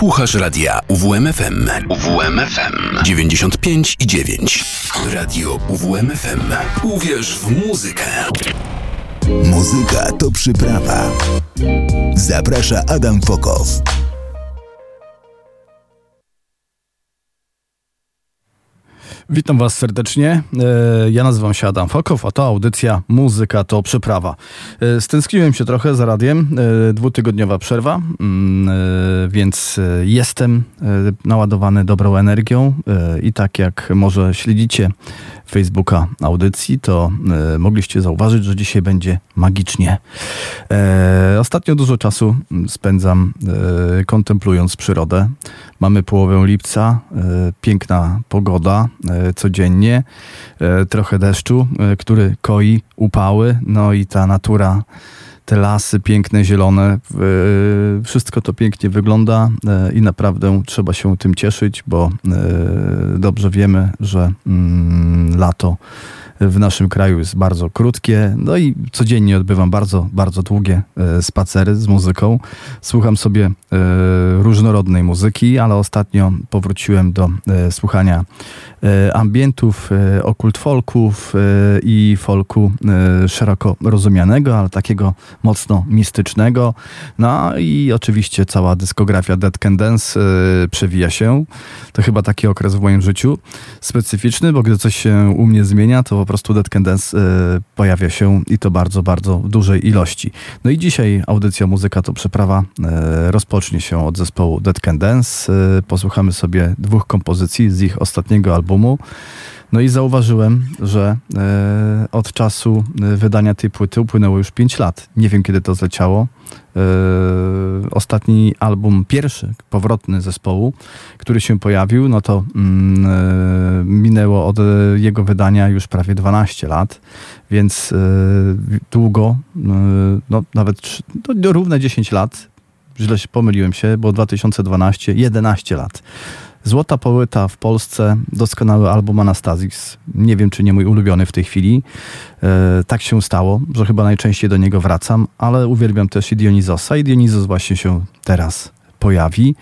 Słuchasz radia UWMFM. UWMFM 95 i 9. Radio UWMFM. Uwierz w muzykę. Muzyka to przyprawa. Zaprasza Adam Fokow. Witam Was serdecznie. E, ja nazywam się Adam Fokow, a to audycja Muzyka to przyprawa. E, stęskniłem się trochę za radiem. E, dwutygodniowa przerwa, mm, więc jestem naładowany dobrą energią i tak jak może śledzicie Facebooka audycji, to e, mogliście zauważyć, że dzisiaj będzie magicznie. E, ostatnio dużo czasu spędzam e, kontemplując przyrodę. Mamy połowę lipca, piękna pogoda codziennie, trochę deszczu, który koi upały, no i ta natura te lasy piękne, zielone, wszystko to pięknie wygląda i naprawdę trzeba się tym cieszyć, bo dobrze wiemy, że mm, lato w naszym kraju jest bardzo krótkie. No i codziennie odbywam bardzo, bardzo długie e, spacery z muzyką. Słucham sobie e, różnorodnej muzyki, ale ostatnio powróciłem do e, słuchania ambientów, okult folków i folku szeroko rozumianego, ale takiego mocno mistycznego. No i oczywiście cała dyskografia Dead Can Dance przewija się. To chyba taki okres w moim życiu specyficzny, bo gdy coś się u mnie zmienia, to prostu Dead Can Dance y, pojawia się i to bardzo, bardzo w dużej ilości. No i dzisiaj audycja Muzyka to Przeprawa y, rozpocznie się od zespołu Dead Can Dance. Y, posłuchamy sobie dwóch kompozycji z ich ostatniego albumu. No i zauważyłem, że e, od czasu e, wydania tej płyty upłynęło już 5 lat. Nie wiem, kiedy to zleciało. E, ostatni album, pierwszy, powrotny zespołu, który się pojawił, no to mm, e, minęło od jego wydania już prawie 12 lat, więc e, długo, no nawet no, równe 10 lat, źle się pomyliłem się, bo 2012, 11 lat. Złota Połyta w Polsce, doskonały album Anastazis. Nie wiem, czy nie mój ulubiony w tej chwili. E, tak się stało, że chyba najczęściej do niego wracam, ale uwielbiam też i Dionizosa i Dionizos właśnie się teraz pojawi.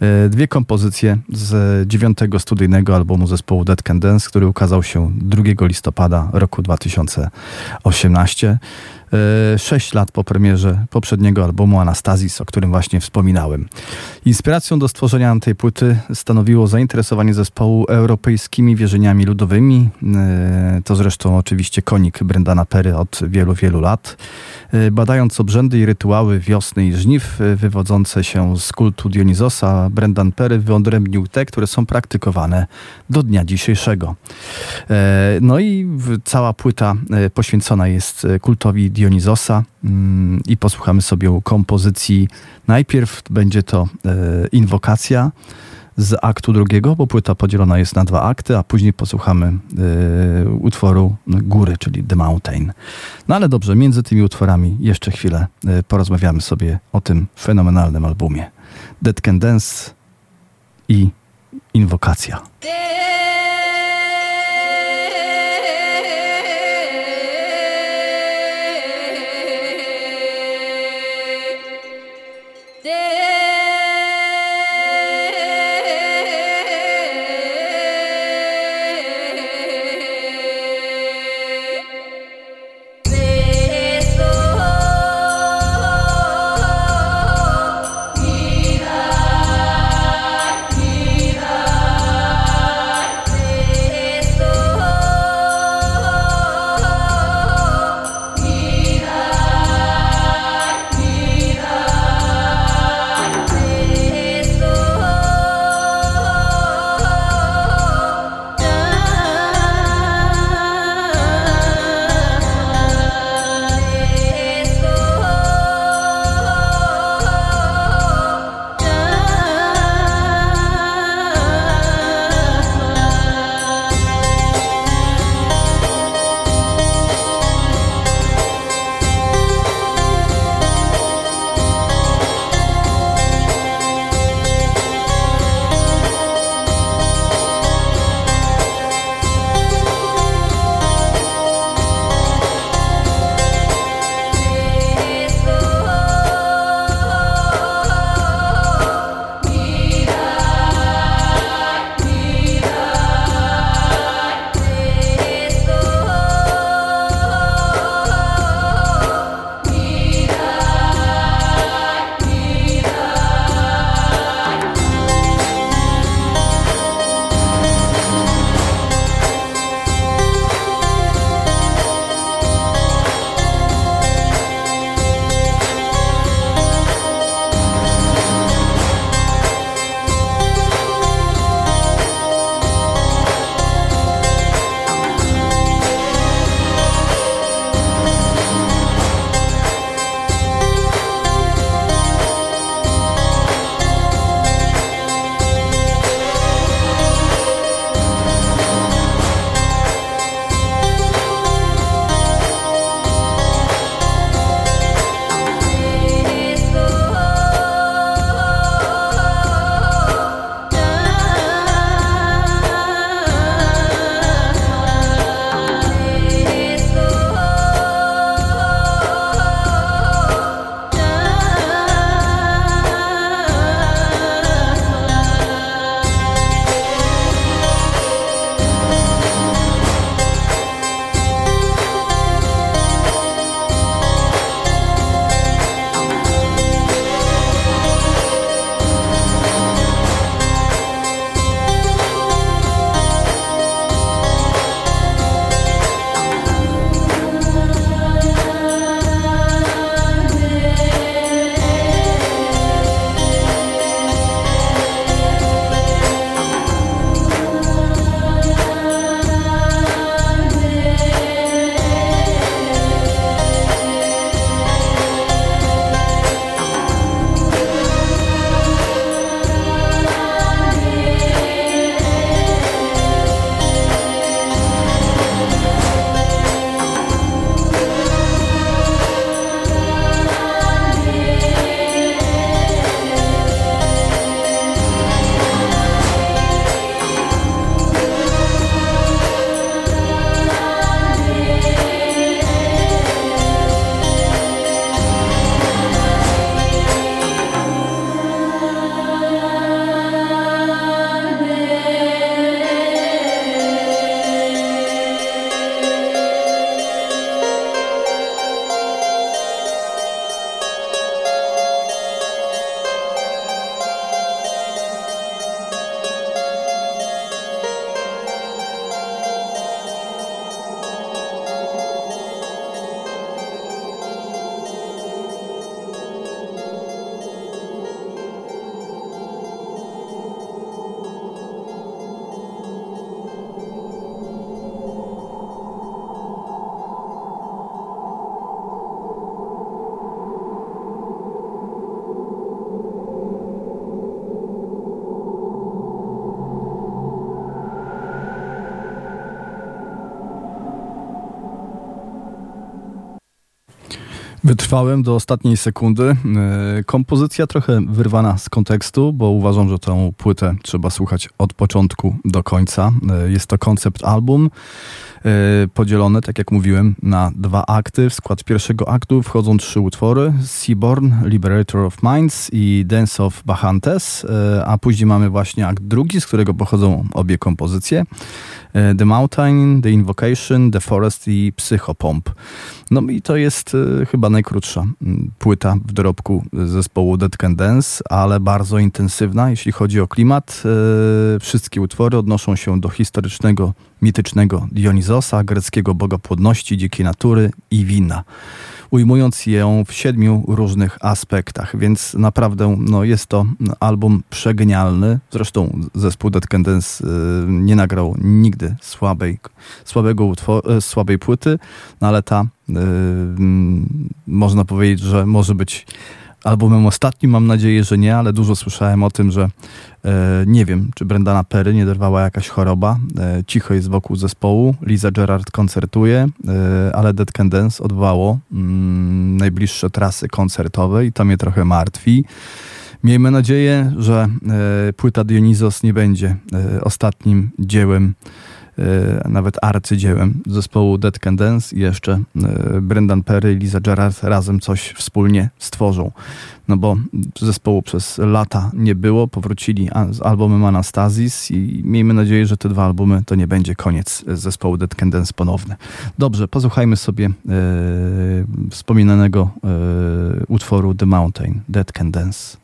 E, dwie kompozycje z dziewiątego studyjnego albumu zespołu Dead Can Dance, który ukazał się 2 listopada roku 2018. E, sześć lat po premierze poprzedniego albumu Anastazis, o którym właśnie wspominałem. Inspiracją do stworzenia tej płyty stanowiło zainteresowanie zespołu europejskimi wierzeniami ludowymi. E, to zresztą oczywiście konik Brendana Pery od wielu, wielu lat. E, badając obrzędy i rytuały wiosny i żniw wywodzące się z kultu Dionizosa, Brendan Perry wyodrębnił te, które są praktykowane do dnia dzisiejszego. No i cała płyta poświęcona jest kultowi Dionizosa mm, i posłuchamy sobie kompozycji. Najpierw będzie to e, inwokacja z aktu drugiego, bo płyta podzielona jest na dwa akty, a później posłuchamy e, utworu Góry, czyli The Mountain. No ale dobrze, między tymi utworami jeszcze chwilę e, porozmawiamy sobie o tym fenomenalnym albumie. Dead Can Dance i Inwokacja. Wytrwałem do ostatniej sekundy. E, kompozycja trochę wyrwana z kontekstu, bo uważam, że tę płytę trzeba słuchać od początku do końca. E, jest to koncept album e, podzielony, tak jak mówiłem, na dwa akty. W skład pierwszego aktu wchodzą trzy utwory: Seaborn, Liberator of Minds i Dance of Bahantes, a później mamy właśnie akt drugi, z którego pochodzą obie kompozycje. The Mountain, The Invocation, The Forest i Psychopomp. No i to jest y, chyba najkrótsza mm, płyta w dorobku zespołu Dead Can Dance, ale bardzo intensywna, jeśli chodzi o klimat. Y, wszystkie utwory odnoszą się do historycznego, mitycznego Dionizosa, greckiego boga płodności, dzikiej natury i wina ujmując ją w siedmiu różnych aspektach, więc naprawdę no, jest to album przegenialny. Zresztą zespół Dead Can Dance y, nie nagrał nigdy słabej, słabego utworu, słabej płyty, no, ale ta można powiedzieć, że może być albumem ostatnim, mam nadzieję, że nie, ale dużo słyszałem o tym, że e, nie wiem, czy Brendana Perry nie dorwała jakaś choroba. E, cicho jest wokół zespołu. Liza Gerard koncertuje, e, ale Dead Can Dance odwołało mm, najbliższe trasy koncertowe i to mnie trochę martwi. Miejmy nadzieję, że e, płyta Dionizos nie będzie e, ostatnim dziełem nawet arcydziełem zespołu Dead Can Dance i jeszcze e, Brendan Perry i Lisa Gerard razem coś wspólnie stworzą. No bo zespołu przez lata nie było, powrócili z albumem Anastasis i miejmy nadzieję, że te dwa albumy to nie będzie koniec zespołu Dead Can Dance ponowny. Dobrze, posłuchajmy sobie e, wspominanego e, utworu The Mountain, Dead Can Dance.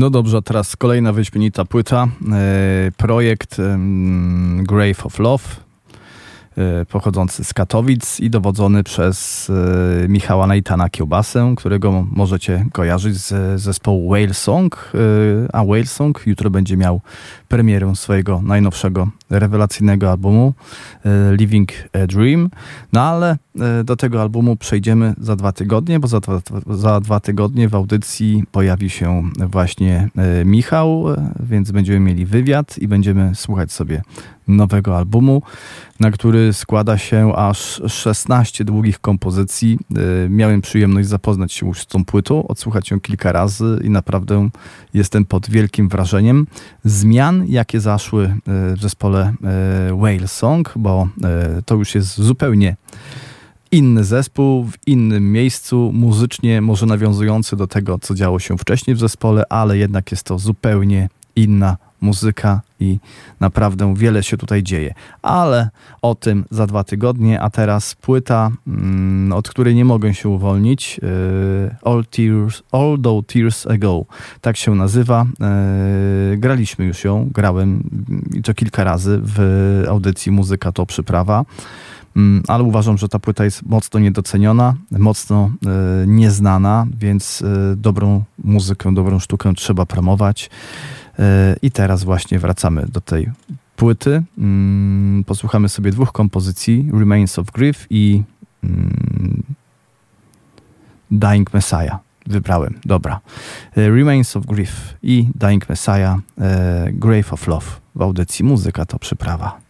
No dobrze, teraz kolejna wyśmienita płyta. E, projekt Grave of Love, pochodzący z Katowic i dowodzony przez e, Michała Naitana Kiełbasę, którego możecie kojarzyć z zespołu Whale Song. A Whale Song jutro będzie miał premierę swojego najnowszego rewelacyjnego albumu Living a Dream. No ale do tego albumu przejdziemy za dwa tygodnie, bo za dwa, za dwa tygodnie w audycji pojawi się właśnie Michał, więc będziemy mieli wywiad i będziemy słuchać sobie nowego albumu, na który składa się aż 16 długich kompozycji. Miałem przyjemność zapoznać się już z tą płytą, odsłuchać ją kilka razy i naprawdę jestem pod wielkim wrażeniem zmian, jakie zaszły w zespole Whale Song, bo to już jest zupełnie inny zespół, w innym miejscu, muzycznie może nawiązujący do tego, co działo się wcześniej w zespole, ale jednak jest to zupełnie inna muzyka i naprawdę wiele się tutaj dzieje. Ale o tym za dwa tygodnie, a teraz płyta, mm, od której nie mogę się uwolnić, yy, All Tears, Although Tears Ago, tak się nazywa. Yy, graliśmy już ją, grałem i to kilka razy w audycji Muzyka to przyprawa mm, ale uważam, że ta płyta jest mocno niedoceniona, mocno y, nieznana, więc y, dobrą muzykę, dobrą sztukę trzeba promować. I teraz właśnie wracamy do tej płyty. Mm, posłuchamy sobie dwóch kompozycji: Remains of Grief i mm, Dying Messiah. Wybrałem, dobra. E, Remains of Grief i Dying Messiah, e, Grave of Love. W audycji muzyka to przyprawa.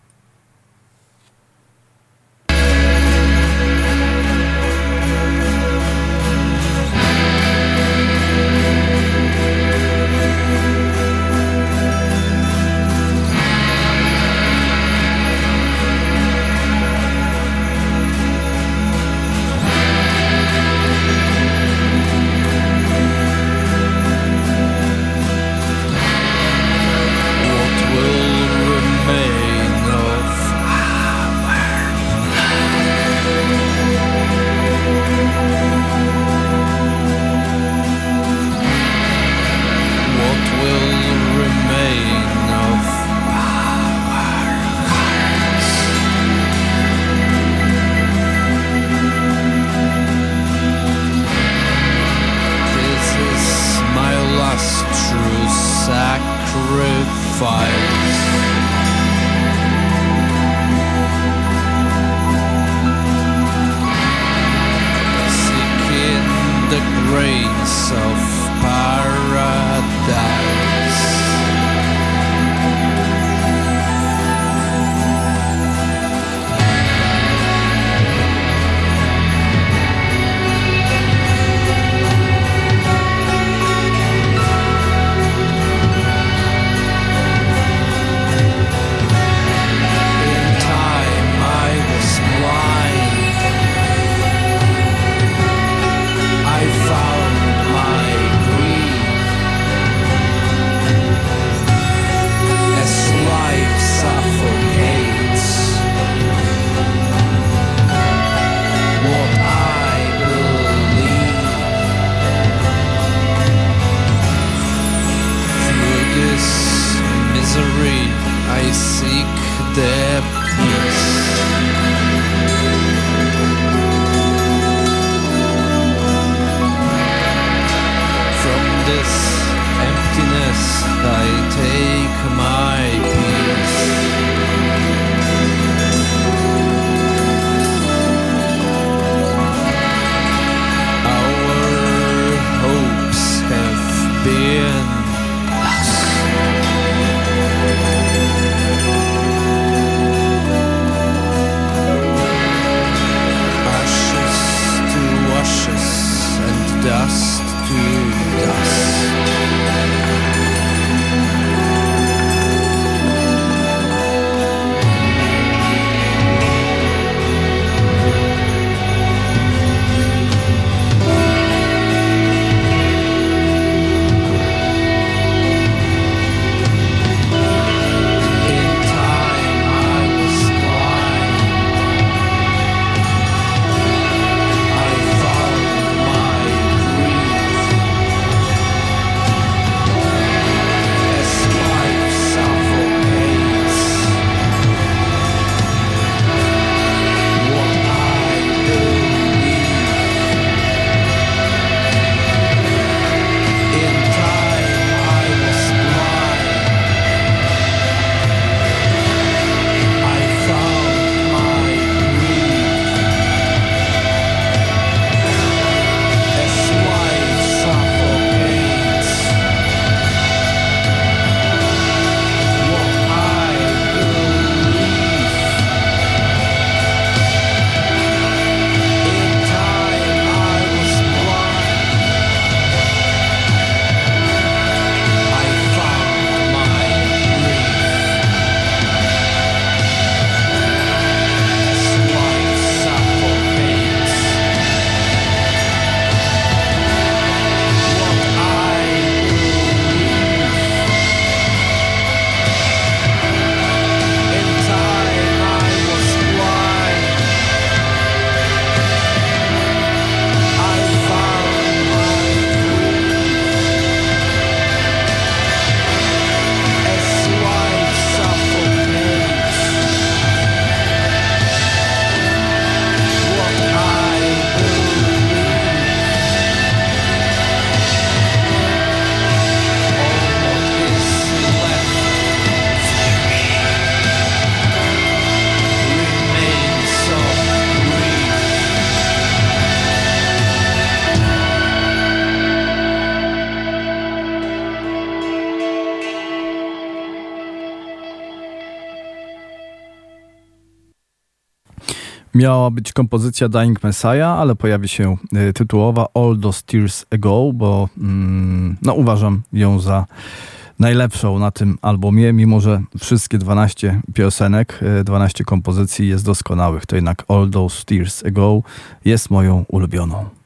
His true sacrifice. Seeking the grace of Miała być kompozycja Dying Messiah, ale pojawi się y, tytułowa All Those Tears Ago, bo mm, no, uważam ją za najlepszą na tym albumie, mimo że wszystkie 12 piosenek, 12 y, kompozycji jest doskonałych, to jednak All Those Tears Ago jest moją ulubioną.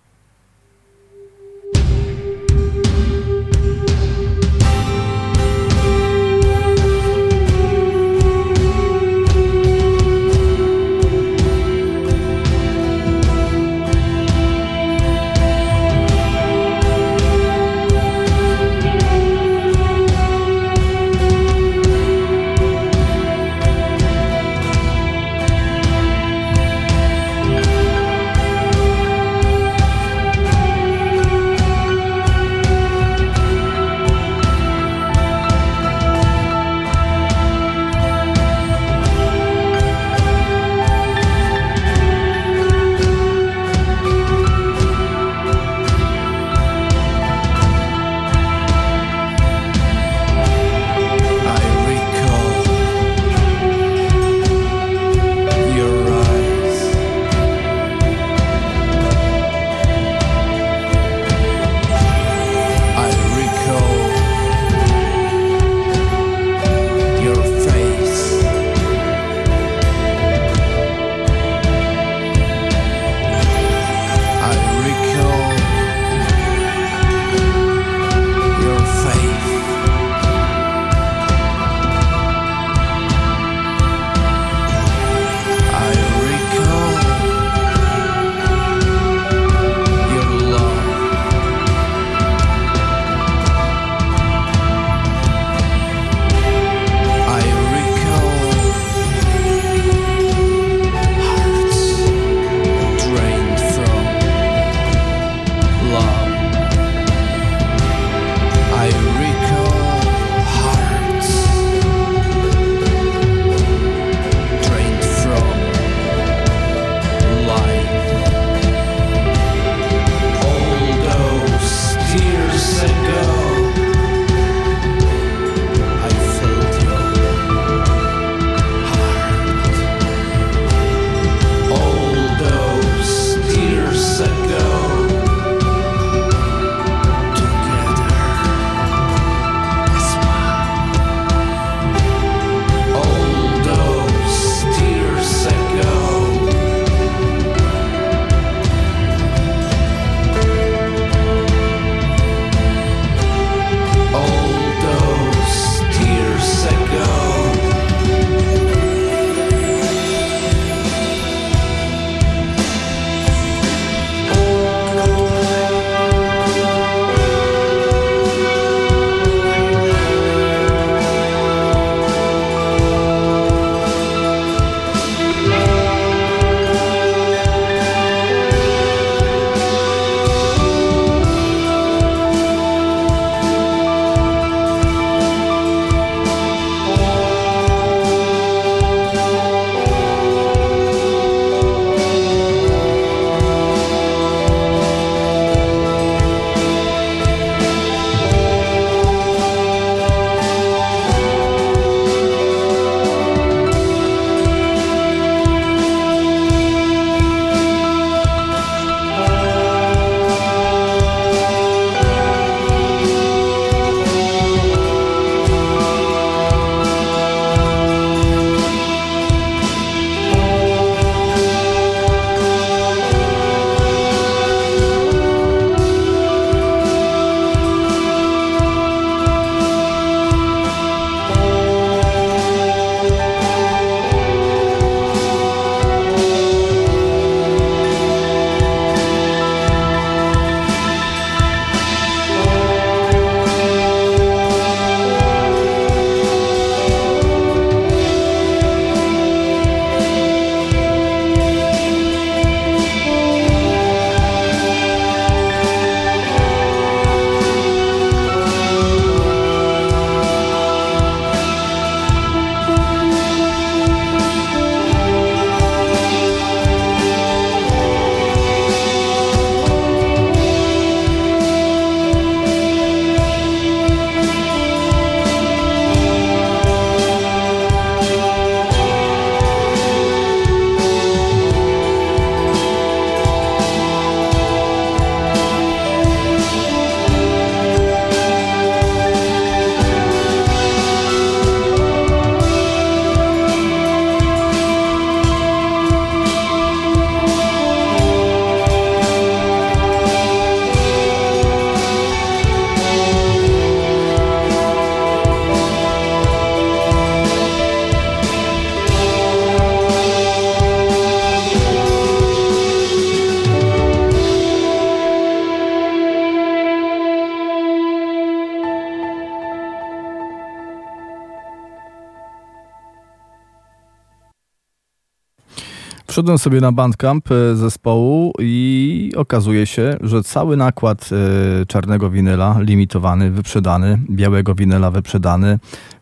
Wszedłem sobie na Bandcamp e, zespołu i okazuje się, że cały nakład e, czarnego winyla, limitowany, wyprzedany, białego winyla wyprzedany,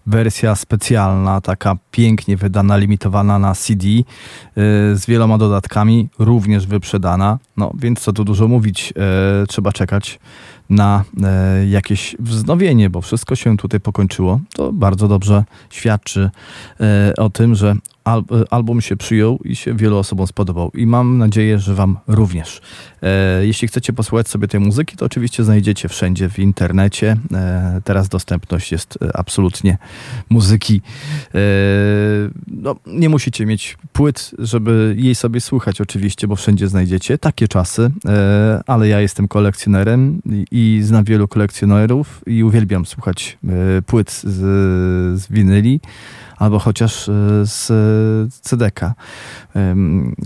wersja specjalna, taka pięknie wydana, limitowana na CD e, z wieloma dodatkami, również wyprzedana. No więc co tu dużo mówić, trzeba czekać na jakieś wznowienie, bo wszystko się tutaj pokończyło. To bardzo dobrze świadczy o tym, że al, album się przyjął i się wielu osobom spodobał. I mam nadzieję, że Wam również. E, jeśli chcecie posłuchać sobie tej muzyki, to oczywiście znajdziecie wszędzie w internecie. E, teraz dostępność jest e, absolutnie muzyki. E, no, nie musicie mieć płyt, żeby jej sobie słuchać, oczywiście, bo wszędzie znajdziecie. Takie czasy, e, ale ja jestem kolekcjonerem i, i znam wielu kolekcjonerów i uwielbiam słuchać e, płyt z, z winyli albo chociaż e, z CDK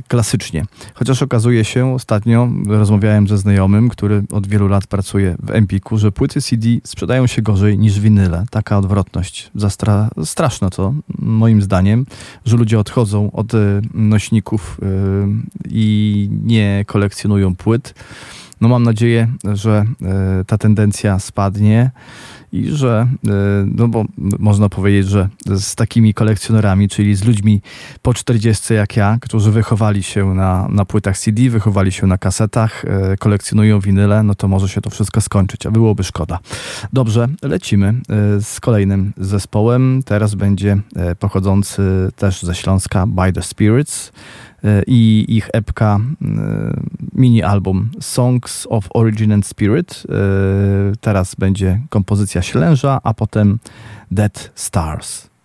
klasycznie. Chociaż okazuje się, ostatnio rozmawiałem ze znajomym, który od wielu lat pracuje w Empiku, że płyty CD sprzedają się gorzej niż winyle. Taka odwrotność. Zastra straszne to, moim zdaniem, że ludzie odchodzą od e, nośników e, i nie kolekcjonują płyt. No mam nadzieję, że ta tendencja spadnie i że, e, no bo można powiedzieć, że z takimi kolekcjonerami, czyli z ludźmi po 40 jak ja, którzy wychowali się na, na płytach CD, wychowali się na kasetach, e, kolekcjonują winyle, no to może się to wszystko skończyć, a byłoby szkoda. Dobrze, lecimy e, z kolejnym zespołem. Teraz będzie pochodzący też ze Śląska By the Spirits i ich epka, mini album Songs of Origin and Spirit. Teraz będzie kompozycja Ślęża, a potem Dead Stars.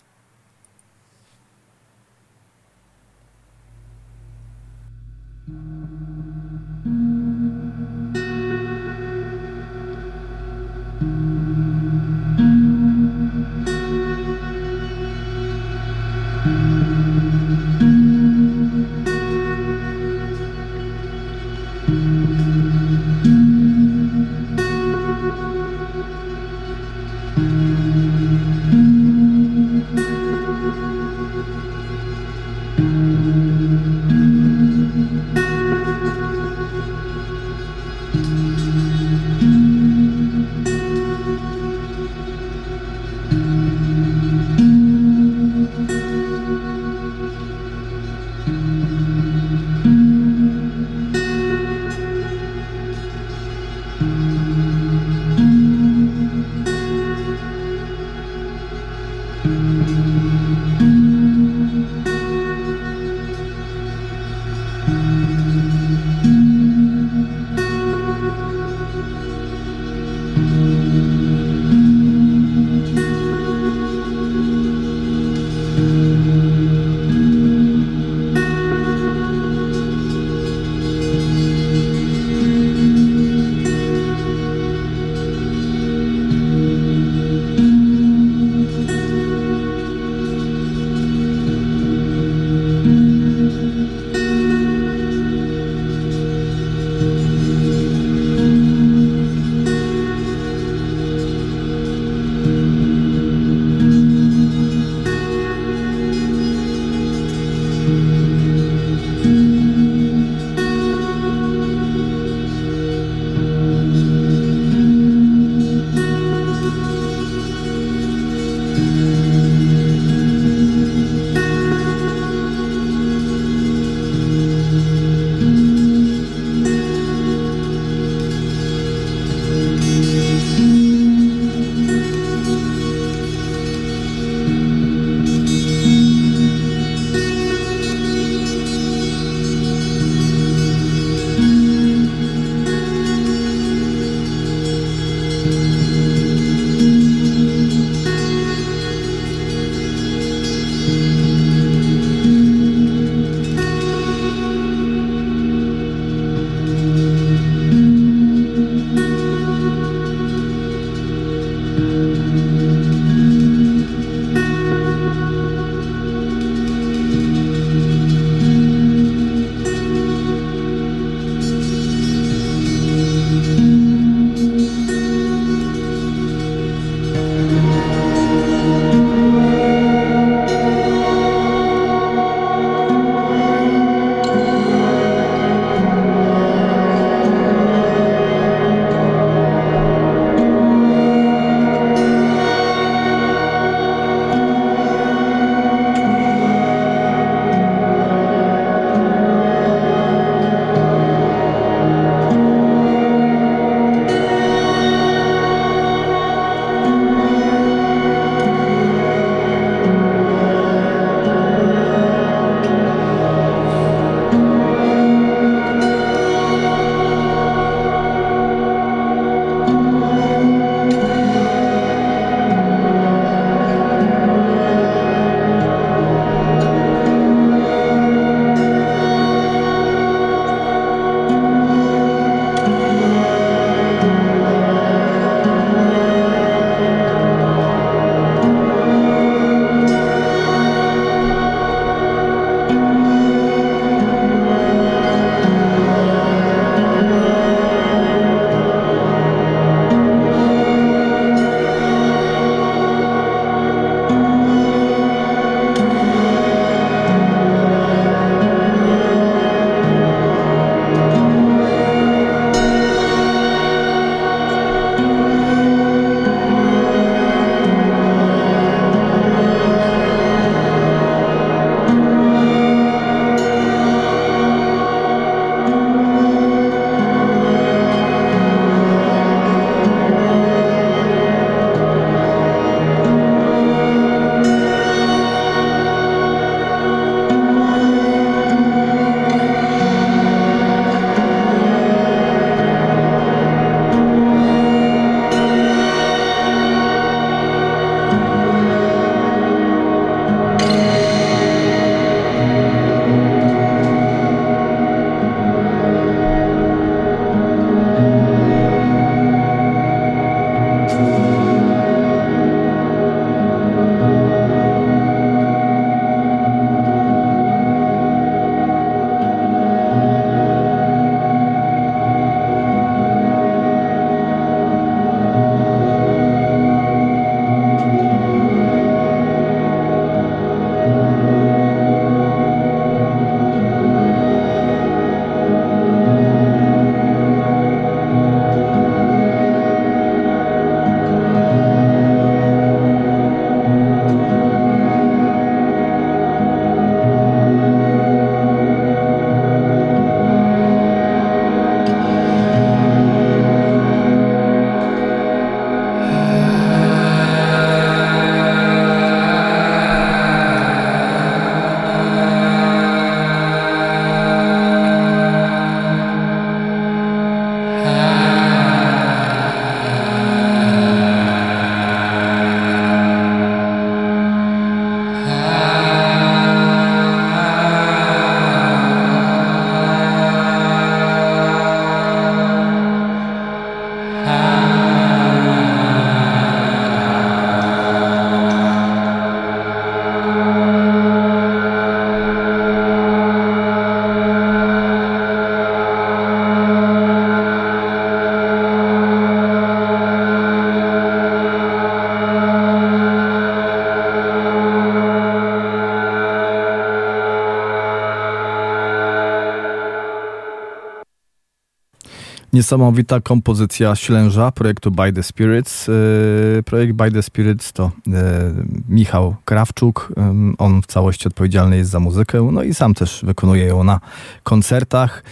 Niesamowita kompozycja Ślęża projektu By the Spirits. E, projekt By the Spirits to e, Michał Krawczuk. On w całości odpowiedzialny jest za muzykę, no i sam też wykonuje ją na koncertach.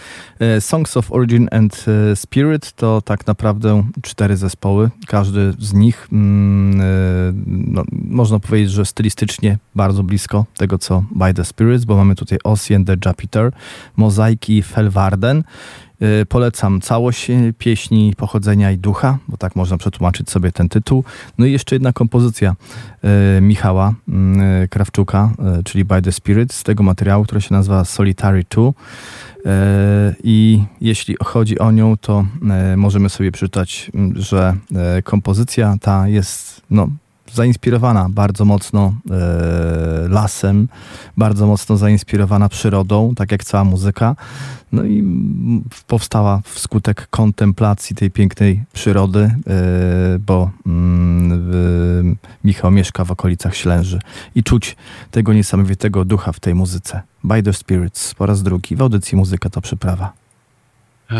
Songs of Origin and Spirit to tak naprawdę cztery zespoły. Każdy z nich mm, no, można powiedzieć, że stylistycznie bardzo blisko tego, co By the Spirits, bo mamy tutaj Ossian the Jupiter, Mozaiki Felwarden polecam całość pieśni pochodzenia i ducha, bo tak można przetłumaczyć sobie ten tytuł. No i jeszcze jedna kompozycja y, Michała y, Krawczuka, czyli By the Spirit, z tego materiału, który się nazywa Solitary 2. I jeśli chodzi o nią, to możemy sobie przeczytać, że kompozycja ta jest no, zainspirowana bardzo mocno e, lasem, bardzo mocno zainspirowana przyrodą, tak jak cała muzyka. No i powstała wskutek kontemplacji tej pięknej przyrody, e, bo mm, Michał mieszka w okolicach Ślęży i czuć tego niesamowitego ducha w tej muzyce. By the Spirits po raz drugi w audycji Muzyka to przyprawa. To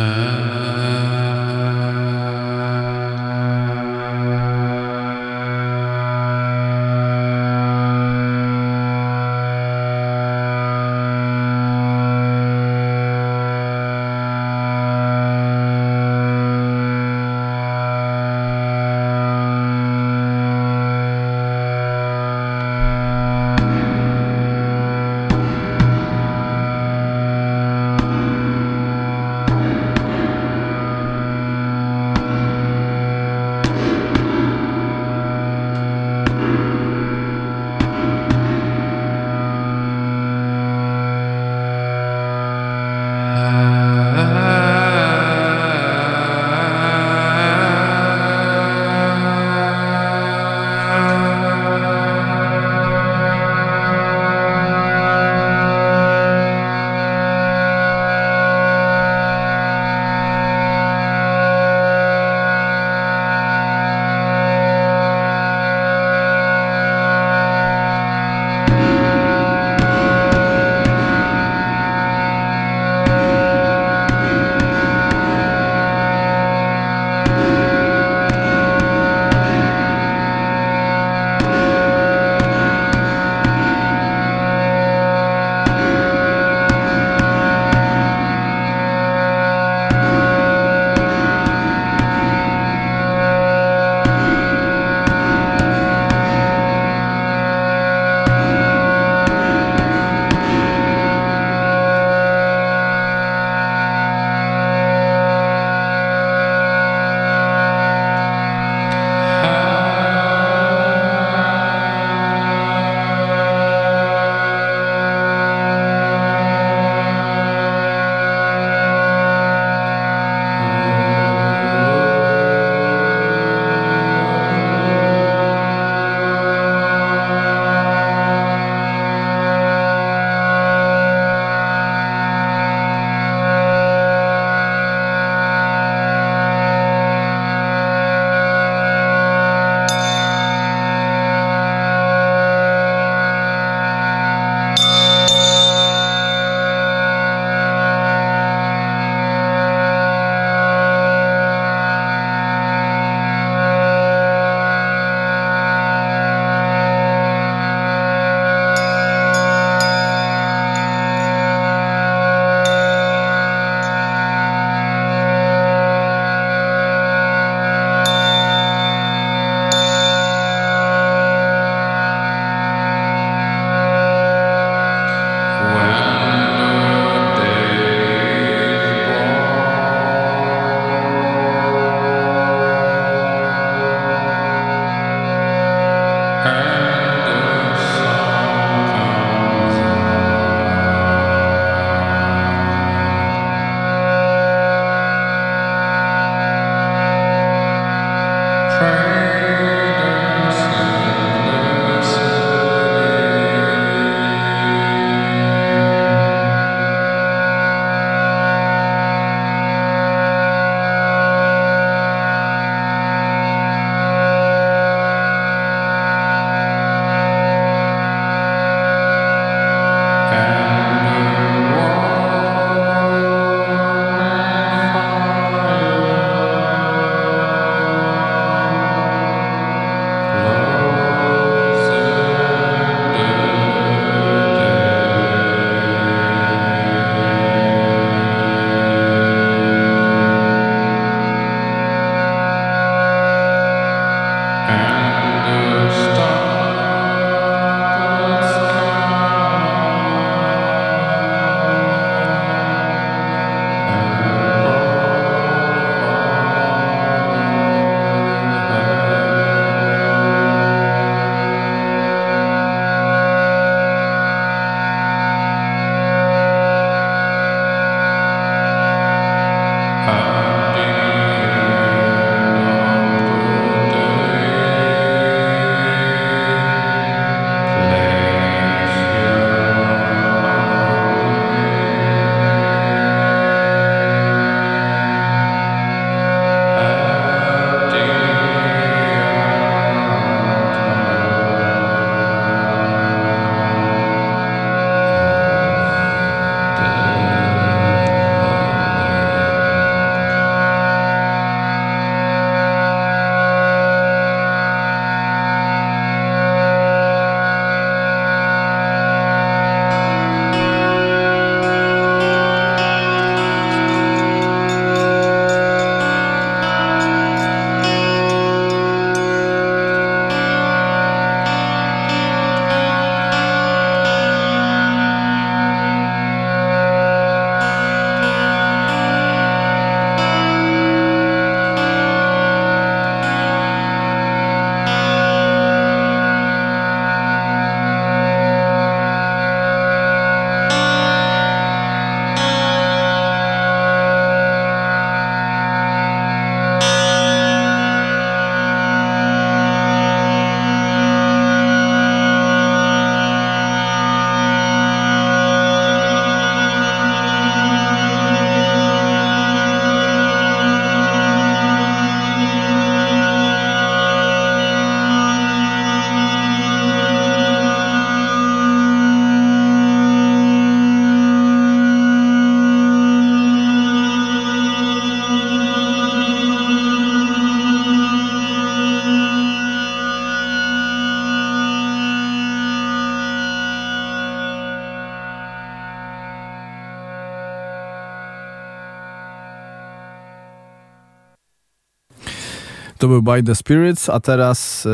był By the Spirits, a teraz e,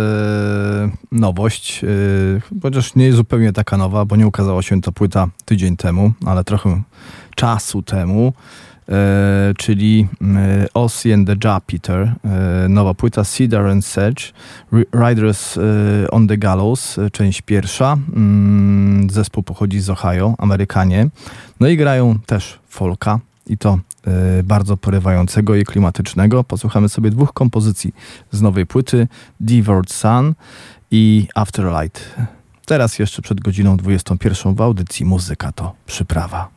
nowość, e, chociaż nie jest zupełnie taka nowa, bo nie ukazała się ta płyta tydzień temu, ale trochę czasu temu, e, czyli Ozzy and the e, nowa płyta Cedar and Sedge, Riders on the Gallows, część pierwsza. Mm, zespół pochodzi z Ohio, Amerykanie. No i grają też folka i to bardzo porywającego i klimatycznego. Posłuchamy sobie dwóch kompozycji z nowej płyty Devoured Sun i Afterlight. Teraz jeszcze przed godziną 21 w audycji Muzyka to przyprawa.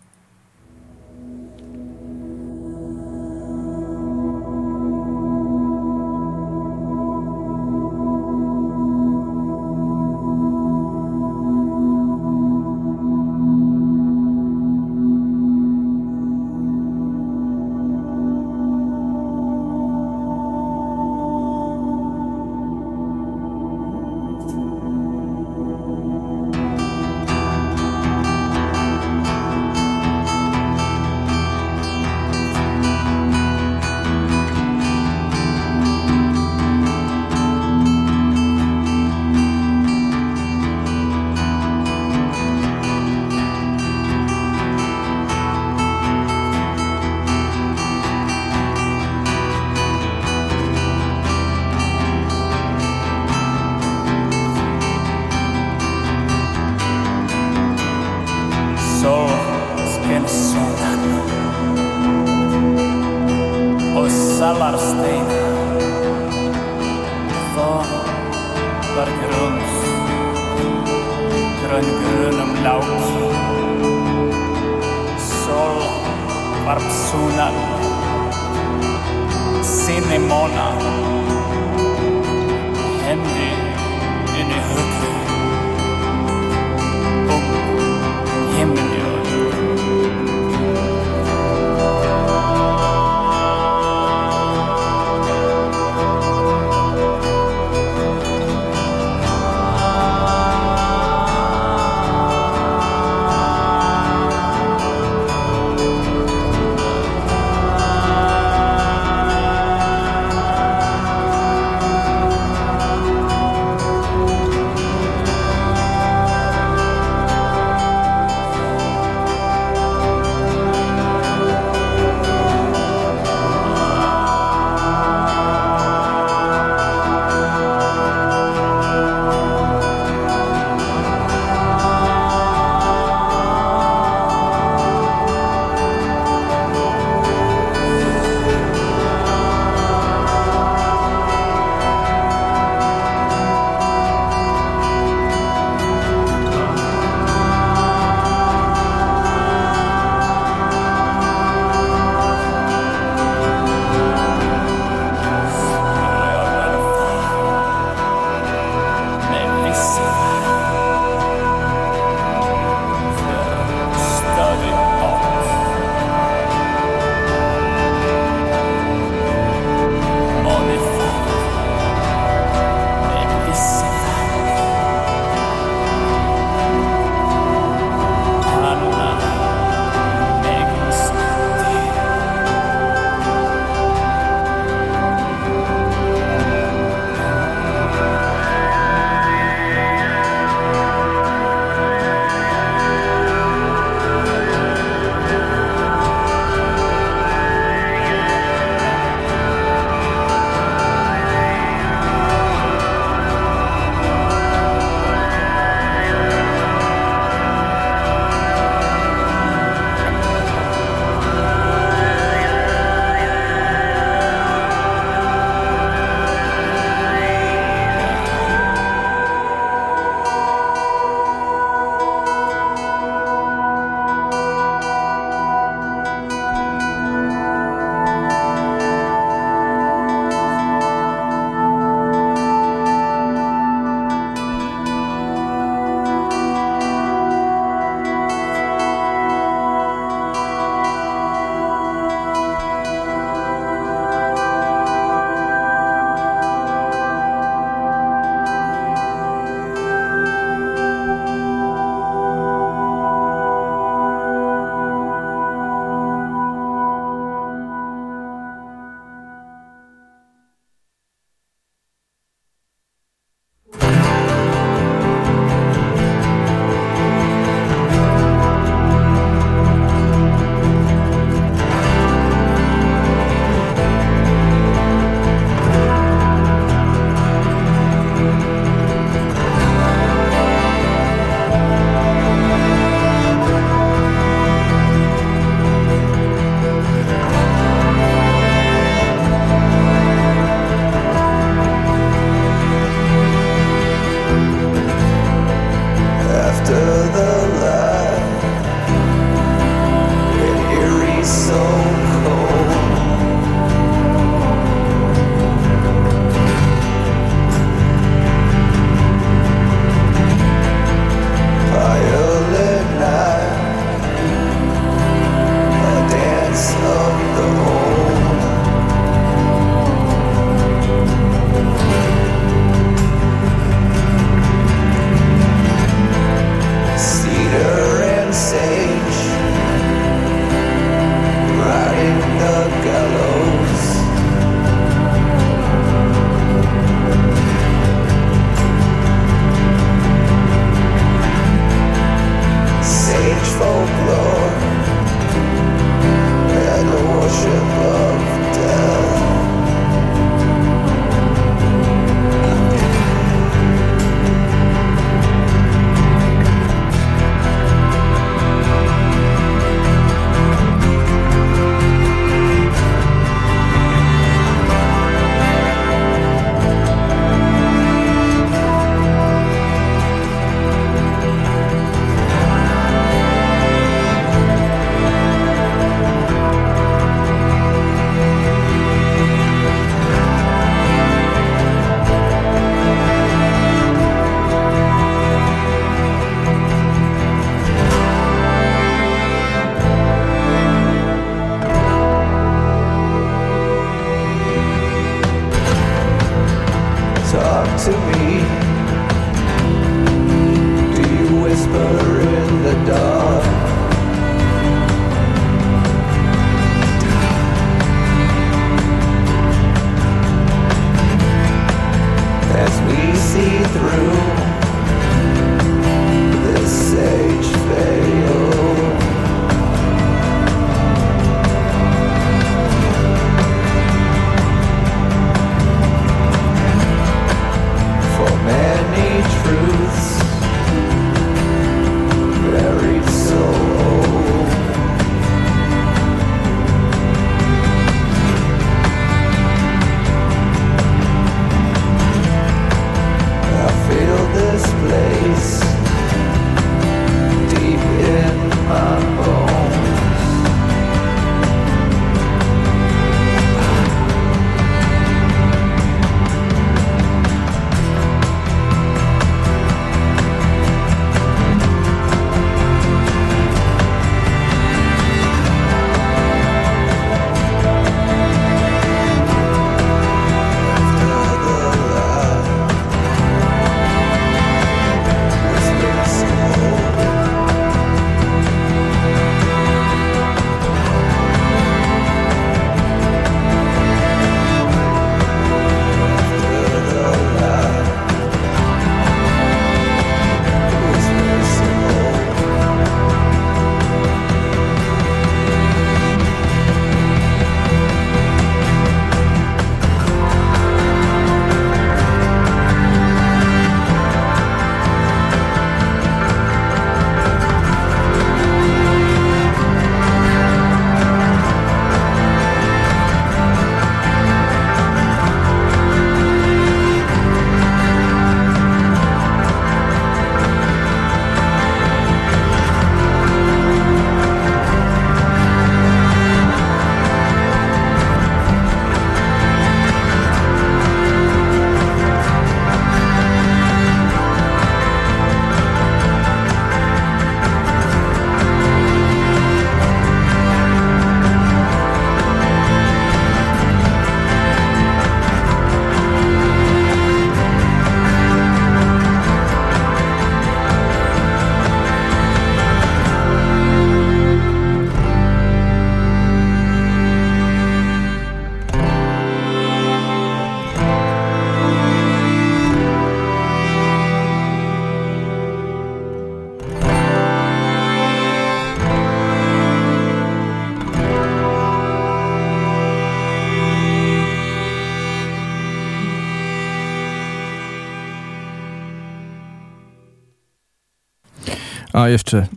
A jeszcze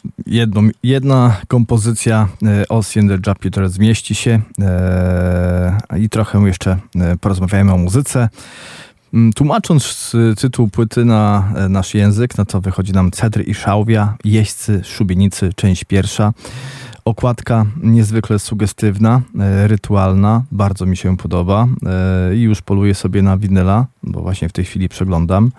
jedna kompozycja e, Ozzy and the Jupiter zmieści się e, i trochę jeszcze e, porozmawiajmy o muzyce. Mm, tłumacząc tytuł płyty na nasz język, no to wychodzi nam Cedr i Szałwia, Jeźdźcy, Szubienicy, część pierwsza. Okładka niezwykle sugestywna, rytualna, bardzo mi się podoba i już poluję sobie na winyla, bo właśnie w tej chwili przeglądam,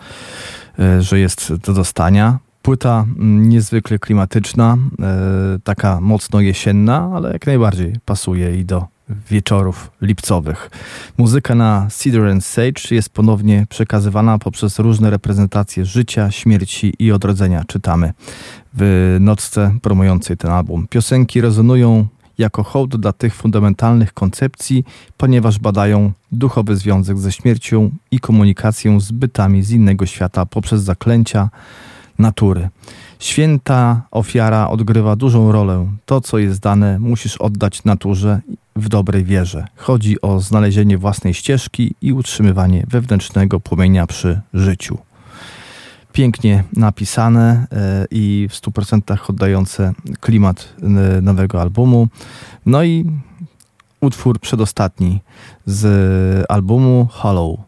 że jest do dostania. Płyta mm, niezwykle klimatyczna, e, taka mocno jesienna, ale jak najbardziej pasuje i do wieczorów lipcowych. Muzyka na Cedar and Sage jest ponownie przekazywana poprzez różne reprezentacje życia, śmierci i odrodzenia, czytamy w nocce promującej ten album. Piosenki rezonują jako hołd dla tych fundamentalnych koncepcji, ponieważ badają duchowy związek ze śmiercią i komunikację z bytami z innego świata poprzez zaklęcia, natury. Święta ofiara odgrywa dużą rolę. To, co jest dane, musisz oddać naturze w dobrej wierze. Chodzi o znalezienie własnej ścieżki i utrzymywanie wewnętrznego płomienia przy życiu. Pięknie napisane e, i w 100% oddające klimat e, nowego albumu. No i utwór przedostatni z albumu Hollow.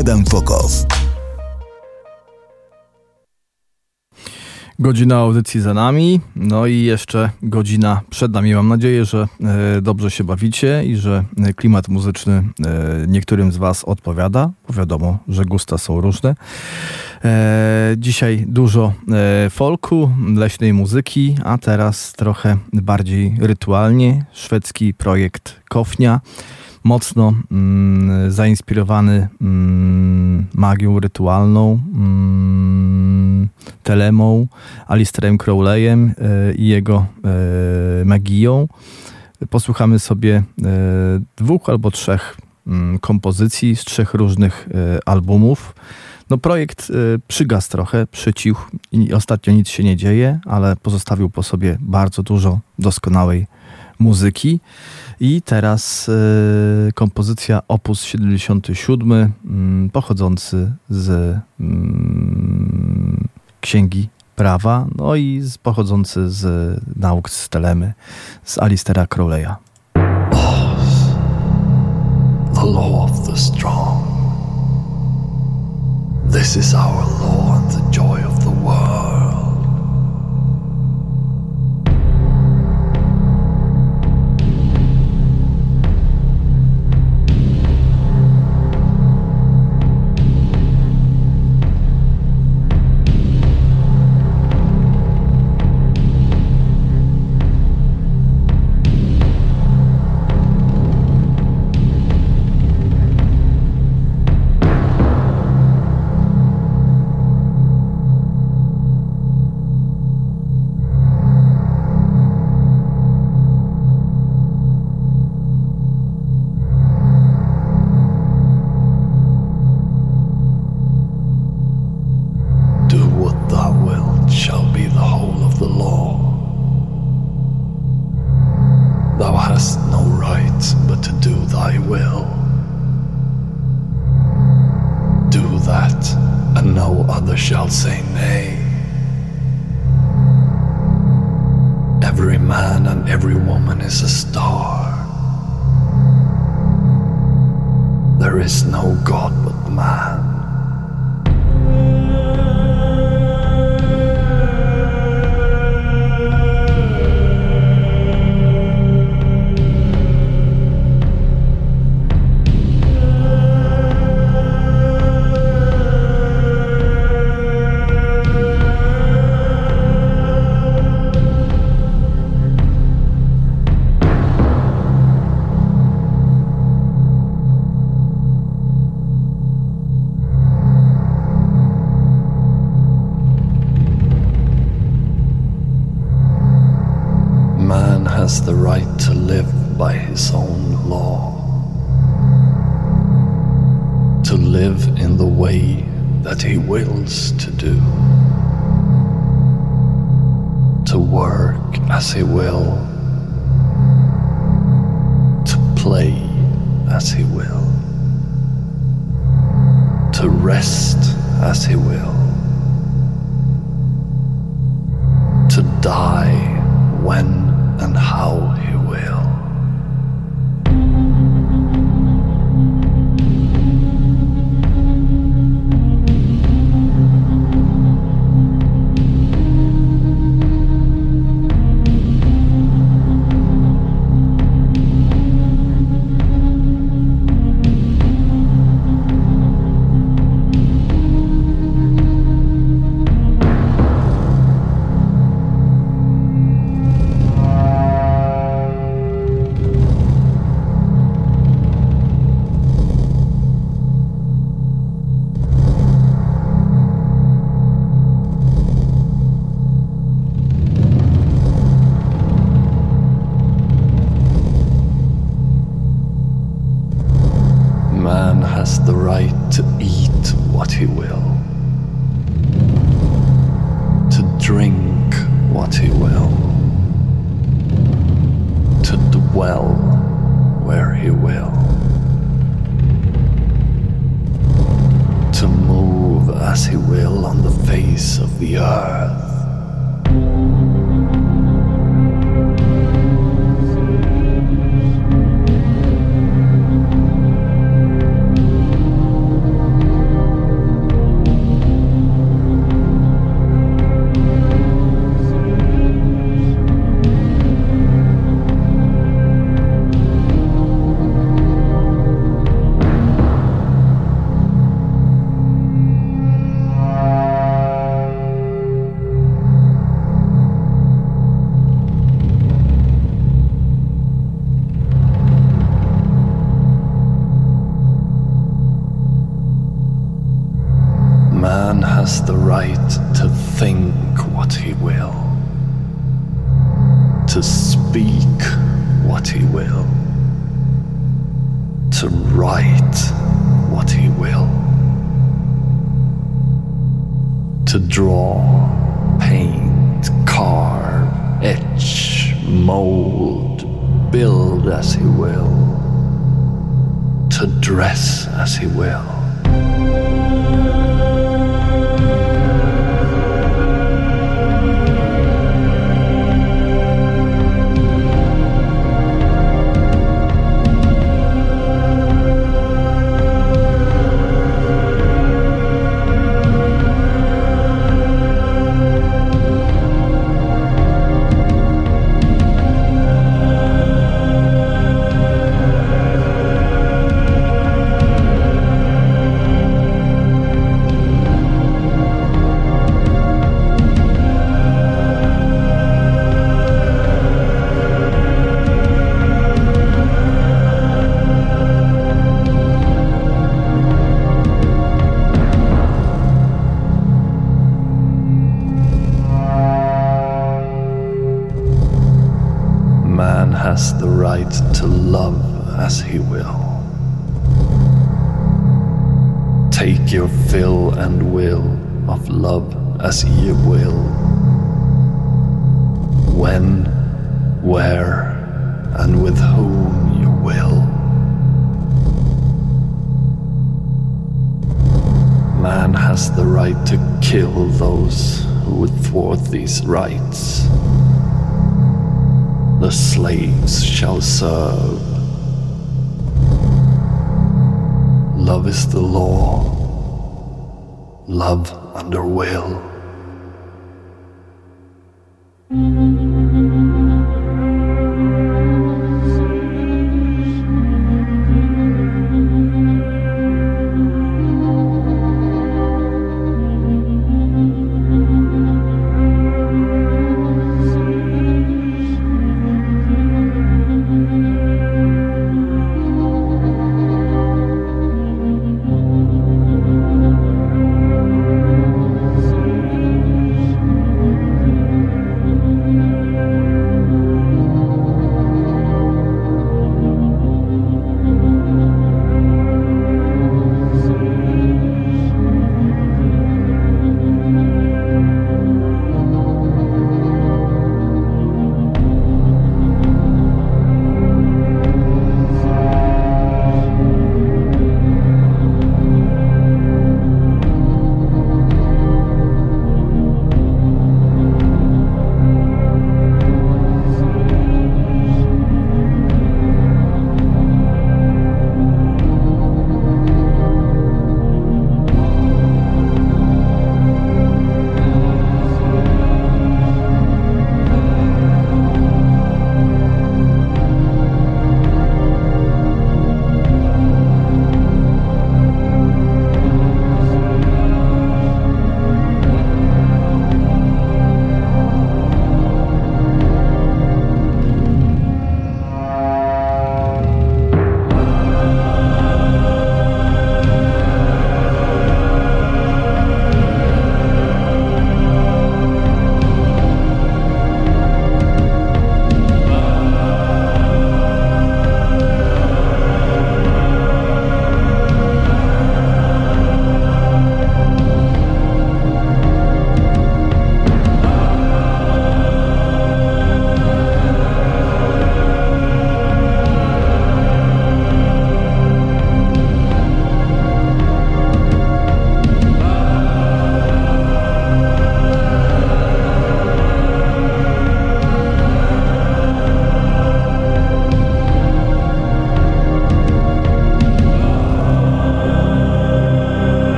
Adam Fokow. Godzina audycji za nami, no i jeszcze godzina przed nami. Mam nadzieję, że e, dobrze się bawicie i że e, klimat muzyczny e, niektórym z Was odpowiada, wiadomo, że gusta są różne. Dzisiaj dużo folku, leśnej muzyki, a teraz trochę bardziej rytualnie. Szwedzki projekt Kofnia mocno mm, zainspirowany mm, magią rytualną, mm, Telemą, Alisterem Crowleyem y, i jego y, magią. Posłuchamy sobie y, dwóch albo trzech kompozycji z trzech różnych albumów. No projekt przygasł trochę, przycichł i ostatnio nic się nie dzieje, ale pozostawił po sobie bardzo dużo doskonałej muzyki. I teraz y, kompozycja opus 77, y, pochodzący z y, Księgi Prawa, no i z, pochodzący z nauk z Telemy, z Alistera Crowleya. the law of the strong. This is our law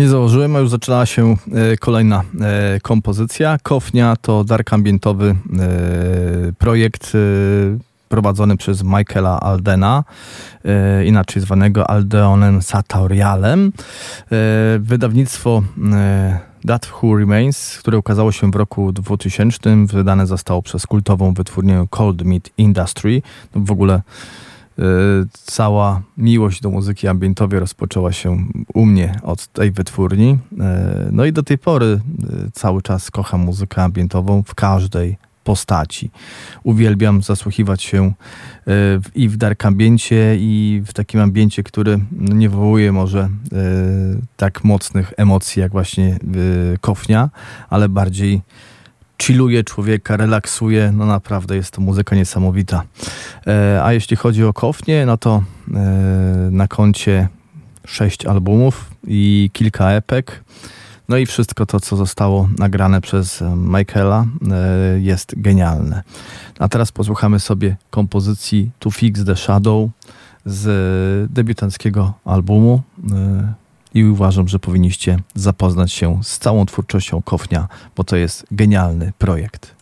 Nie założyłem, a już zaczynała się e, kolejna e, kompozycja. Kofnia to dark ambientowy e, projekt prowadzony przez Michaela Aldena, inaczej zwanego Aldeonem Satorialem. Wydawnictwo That Who Remains, które ukazało się w roku 2000, wydane zostało przez kultową wytwórnię Cold Meat Industry. W ogóle cała miłość do muzyki ambientowej rozpoczęła się u mnie od tej wytwórni. E, No i do tej pory e, cały czas kocham muzykę ambientową w każdej postaci. Uwielbiam zasłuchiwać się i w dark ambiencie i w takim ambiencie, który no, nie wywołuje może tak mocnych emocji jak właśnie kofnia, ale bardziej chilluje człowieka, relaksuje. No naprawdę jest to muzyka niesamowita. E, a jeśli chodzi o kofnie, no to e, na koncie sześć albumów i kilka epek. No i wszystko to, co zostało nagrane przez e, Michaela, e, jest genialne. A teraz posłuchamy sobie kompozycji To Fix the Shadow z debiutanckiego albumu. I uważam, że powinniście zapoznać się z całą twórczością Kofnia, bo to jest genialny projekt.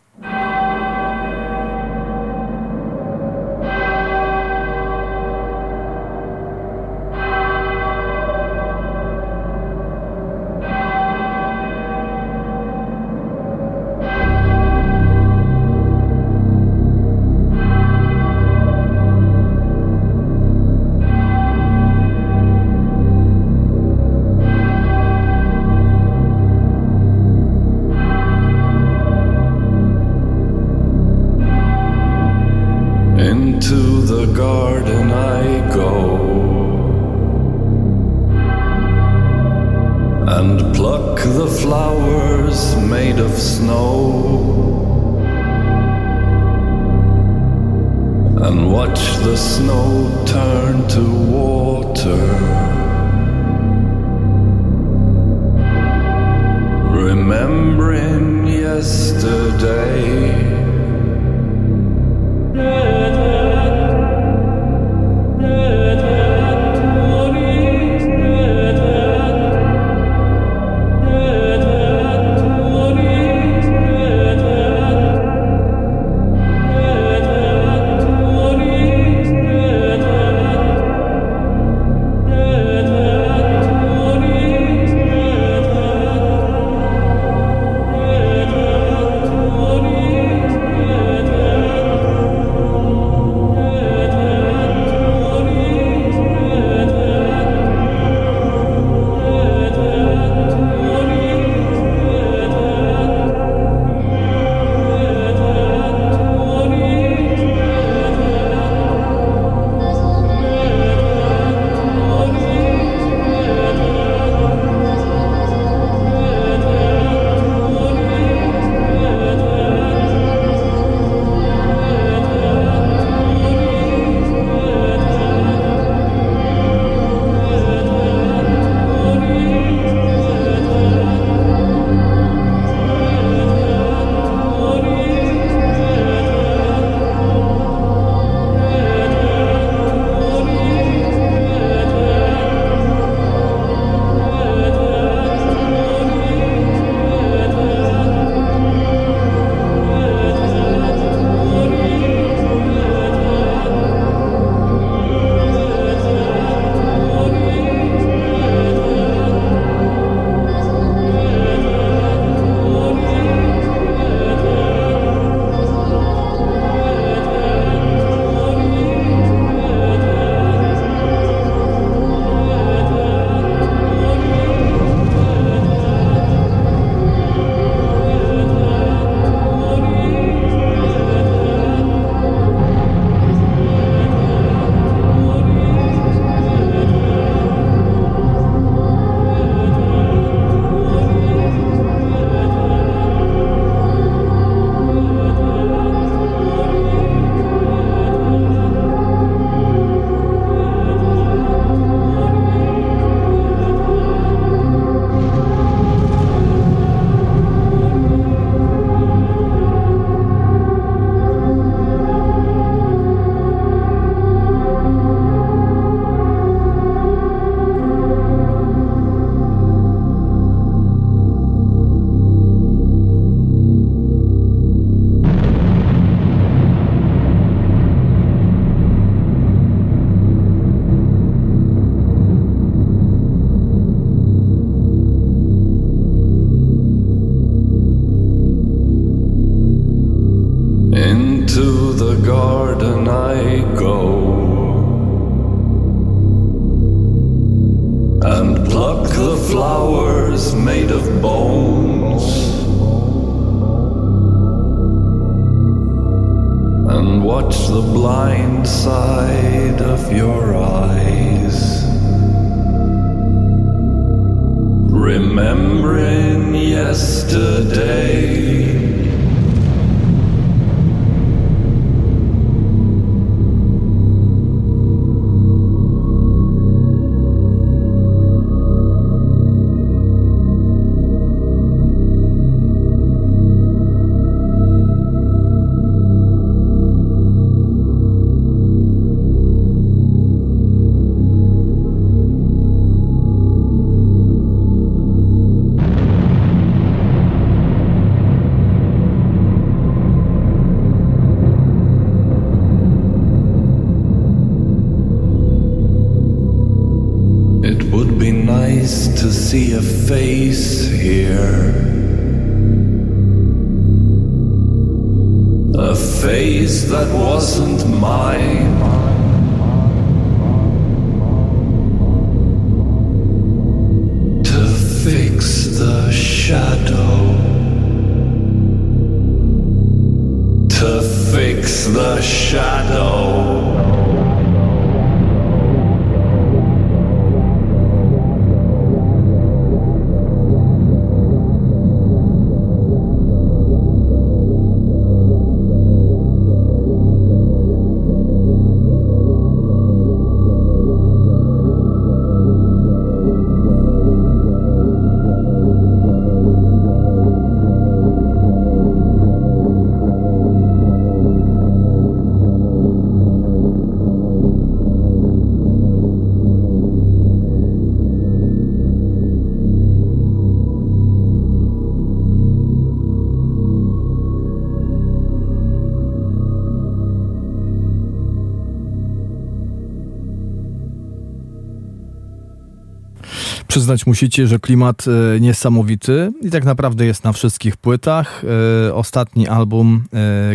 Przyznać musicie, że klimat e, niesamowity i tak naprawdę jest na wszystkich płytach. E, ostatni album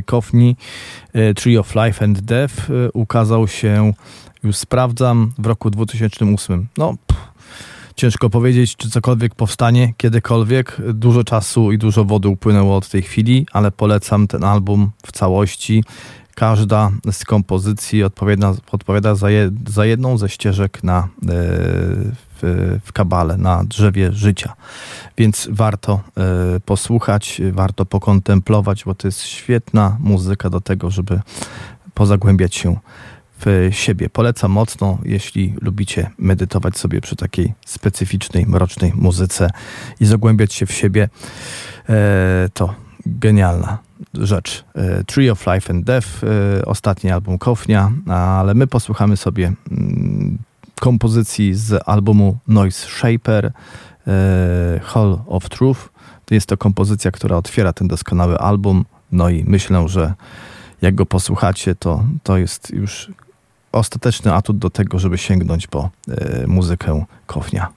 Kofni, e, Tree of Life and Death, ukazał się, już sprawdzam, w roku 2008. No, pff, ciężko powiedzieć, czy cokolwiek powstanie kiedykolwiek. Dużo czasu i dużo wody upłynęło od tej chwili, ale polecam ten album w całości. Każda z kompozycji odpowiada, odpowiada za, je, za jedną ze ścieżek na, e, w, w kabale, na drzewie życia. Więc warto e, posłuchać, warto pokontemplować, bo to jest świetna muzyka do tego, żeby pozagłębiać się w siebie. Polecam mocno, jeśli lubicie medytować sobie przy takiej specyficznej, mrocznej muzyce i zagłębiać się w siebie, e, to genialna rzecz. E, Tree of Life and Death, e, ostatni album Kofnia, ale my posłuchamy sobie mm, kompozycji z albumu Noise Shaper, e, Hall of Truth. Jest to kompozycja, która otwiera ten doskonały album. No i myślę, że jak go posłuchacie, to, to jest już ostateczny atut do tego, żeby sięgnąć po muzykę Kofnia.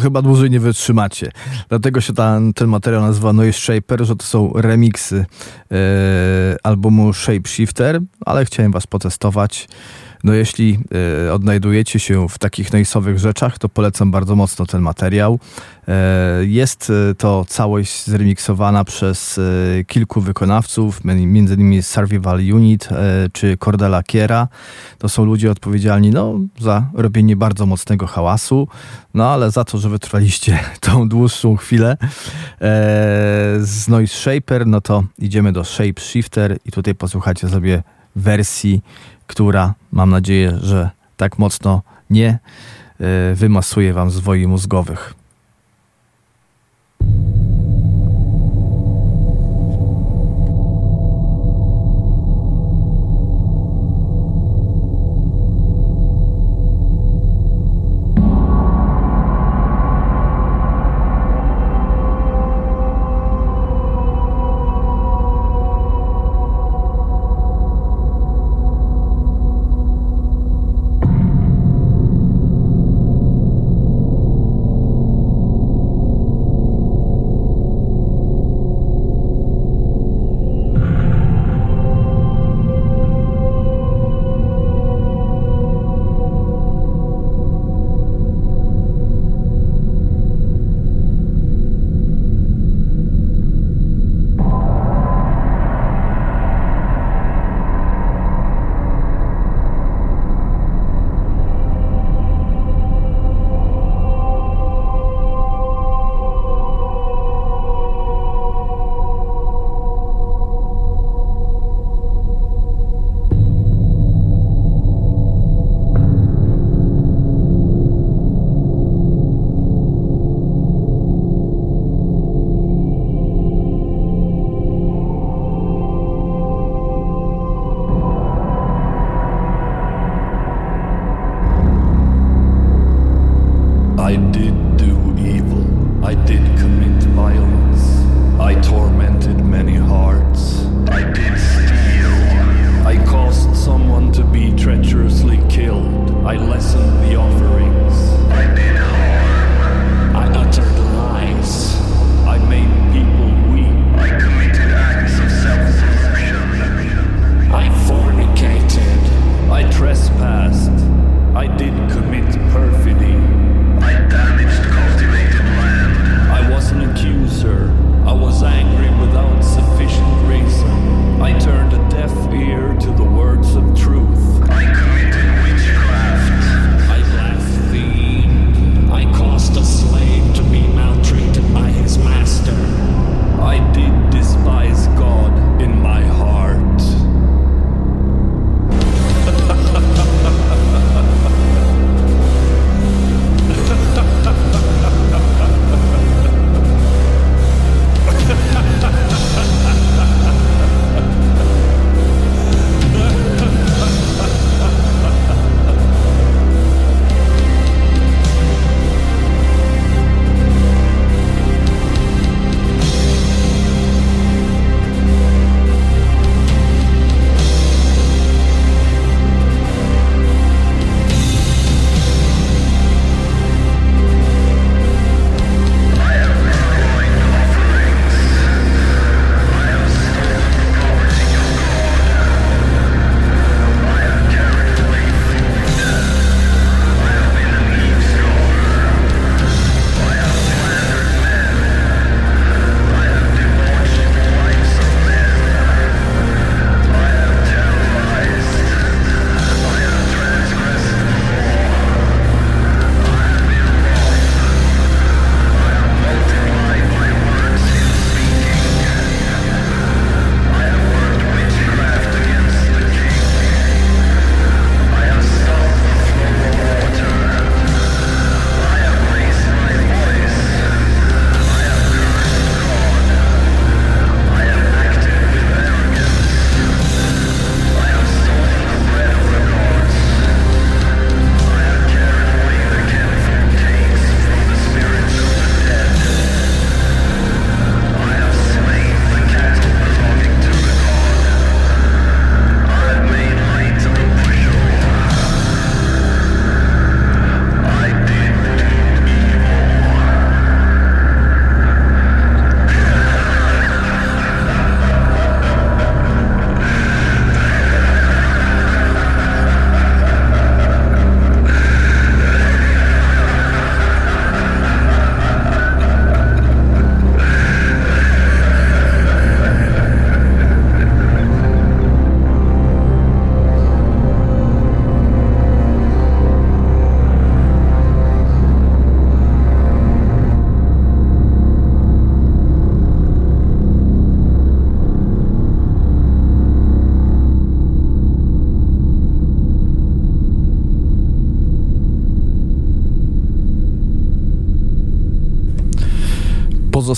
Chyba dłużej nie wytrzymacie. Dlatego się ten, ten materiał nazywa Noise Shaper, że to są remiksy e, albumu Shapeshifter, ale chciałem was potestować. No jeśli e, odnajdujecie się w takich noisowych rzeczach, to polecam bardzo mocno ten materiał. E, jest e, to całość zremiksowana przez kilku wykonawców, między innymi Survival Unit czy Cordela Kiera. To są ludzie odpowiedzialni no, za robienie bardzo mocnego hałasu, no ale za to, że wytrwaliście tą dłuższą chwilę z Noise Shaper, no to idziemy do Shape Shifter i tutaj posłuchacie sobie wersji, która mam nadzieję, że tak mocno nie e, wymasuje wam zwoi mózgowych.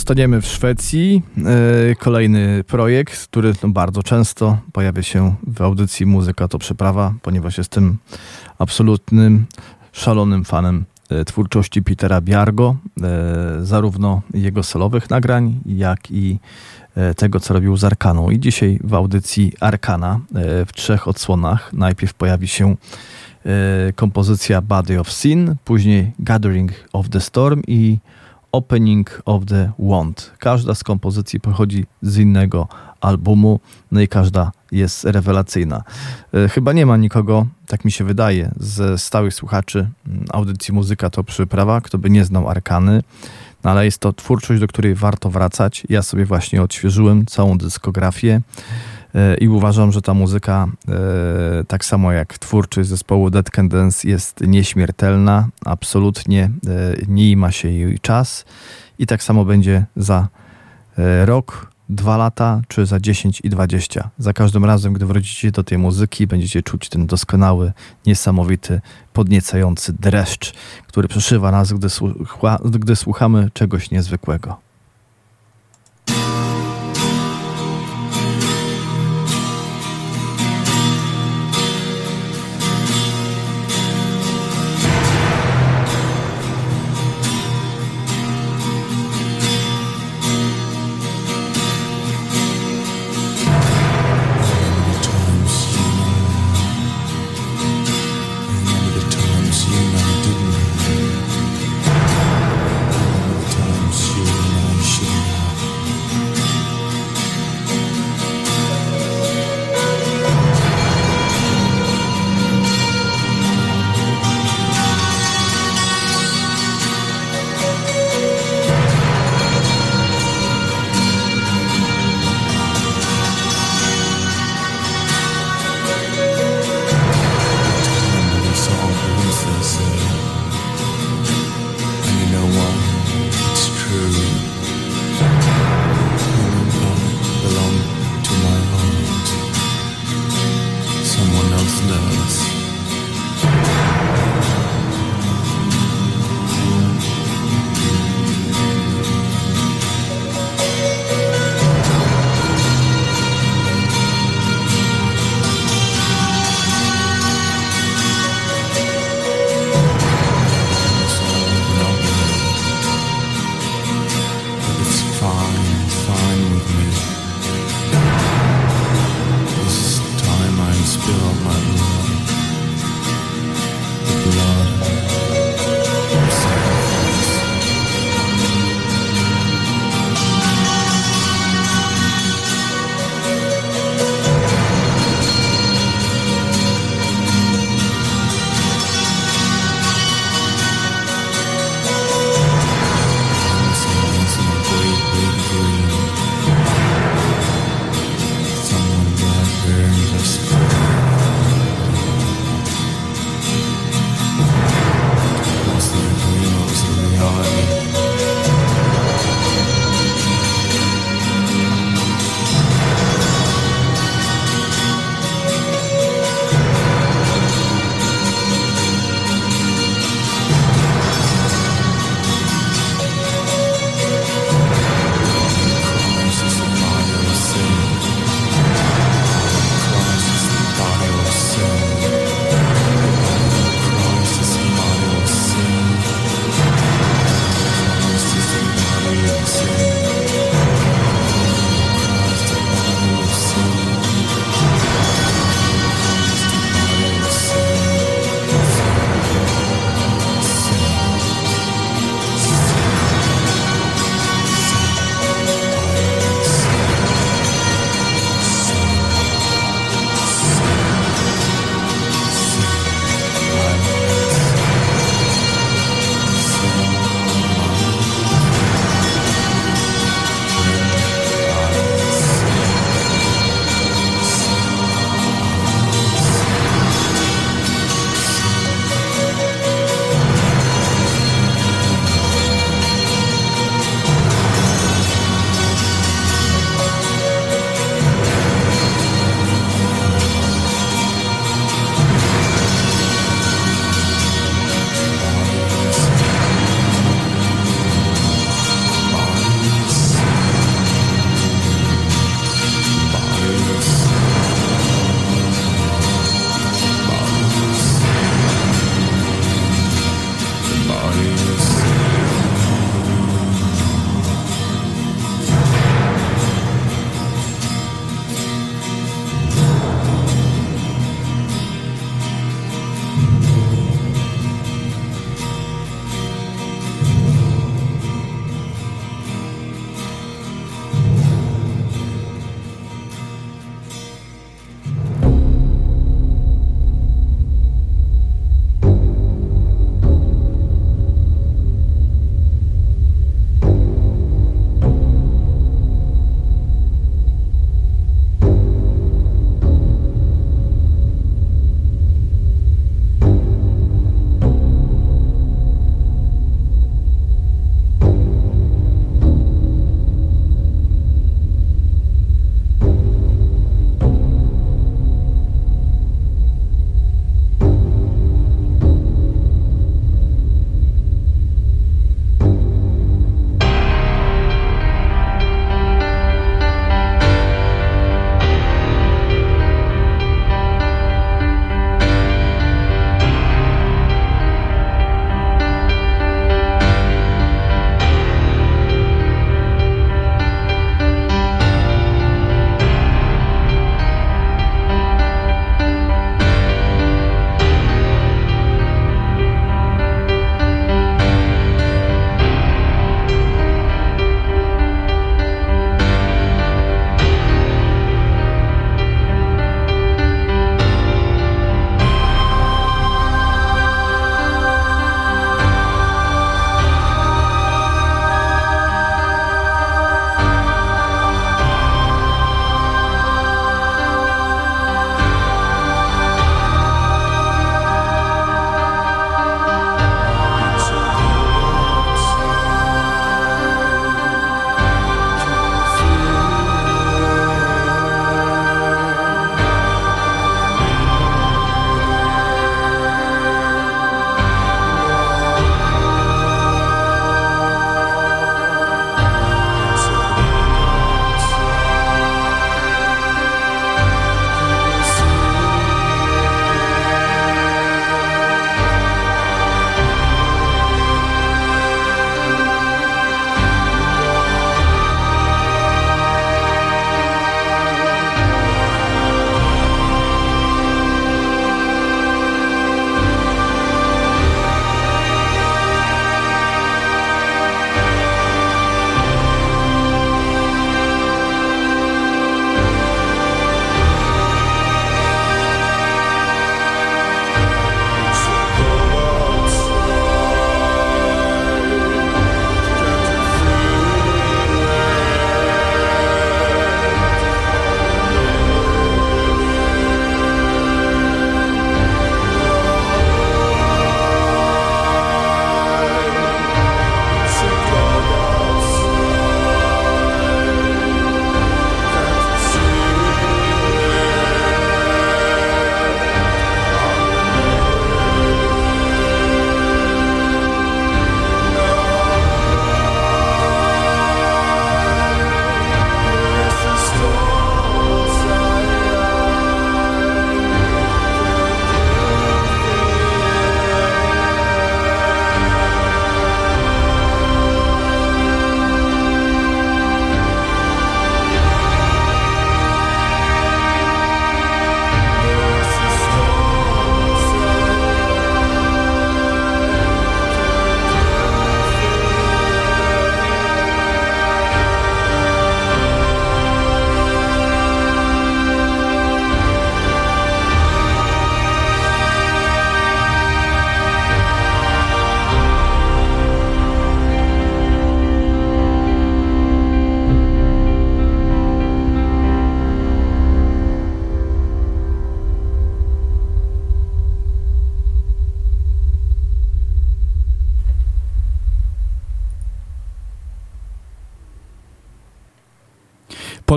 Pozostaniemy w Szwecji. E, kolejny projekt, który no, bardzo często pojawia się w audycji Muzyka to Przeprawa, ponieważ jestem absolutnym, szalonym fanem e, twórczości Petera Biargo, e, zarówno jego solowych nagrań, jak i tego, co robił z Arkaną. I dzisiaj w audycji Arkana w trzech odsłonach najpierw pojawi się kompozycja Body of Sin, później Gathering of the Storm i Opening of the Wand. Każda z kompozycji pochodzi z innego albumu, no i każda jest rewelacyjna. E, chyba nie ma nikogo, tak mi się wydaje, ze stałych słuchaczy mm, audycji Muzyka to przyprawa, kto by nie znał Arkany, no ale jest to twórczość, do której warto wracać. Ja sobie właśnie odświeżyłem całą dyskografię i uważam, że ta muzyka, e, tak samo jak twórczość zespołu Dead Can Dance jest nieśmiertelna, absolutnie e, nie ma się jej czas i tak samo będzie za e, rok, dwa lata, czy za 10 i 20. Za każdym razem, gdy wrócicie do tej muzyki, będziecie czuć ten doskonały, niesamowity, podniecający dreszcz, który przeszywa nas, gdy, słucha, gdy słuchamy czegoś niezwykłego.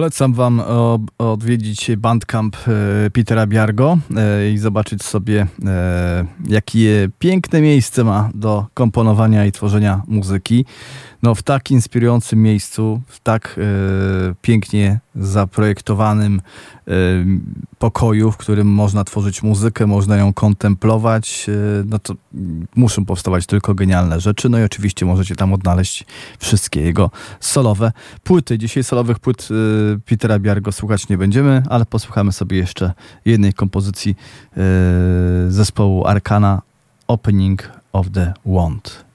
Polecam wam odwiedzić Bandcamp e, Petera Biargo e, i zobaczyć sobie, e, jakie piękne miejsce ma do komponowania i tworzenia muzyki. No, w tak inspirującym miejscu, w tak e, pięknie zaprojektowanym e, pokoju, w którym można tworzyć muzykę, można ją kontemplować, e, no to muszą powstawać tylko genialne rzeczy. No i oczywiście możecie tam odnaleźć wszystkie jego solowe płyty. Dzisiaj solowych płyt Petera Biargo słuchać nie będziemy, ale posłuchamy sobie jeszcze jednej kompozycji zespołu Arkana Opening of the Wand.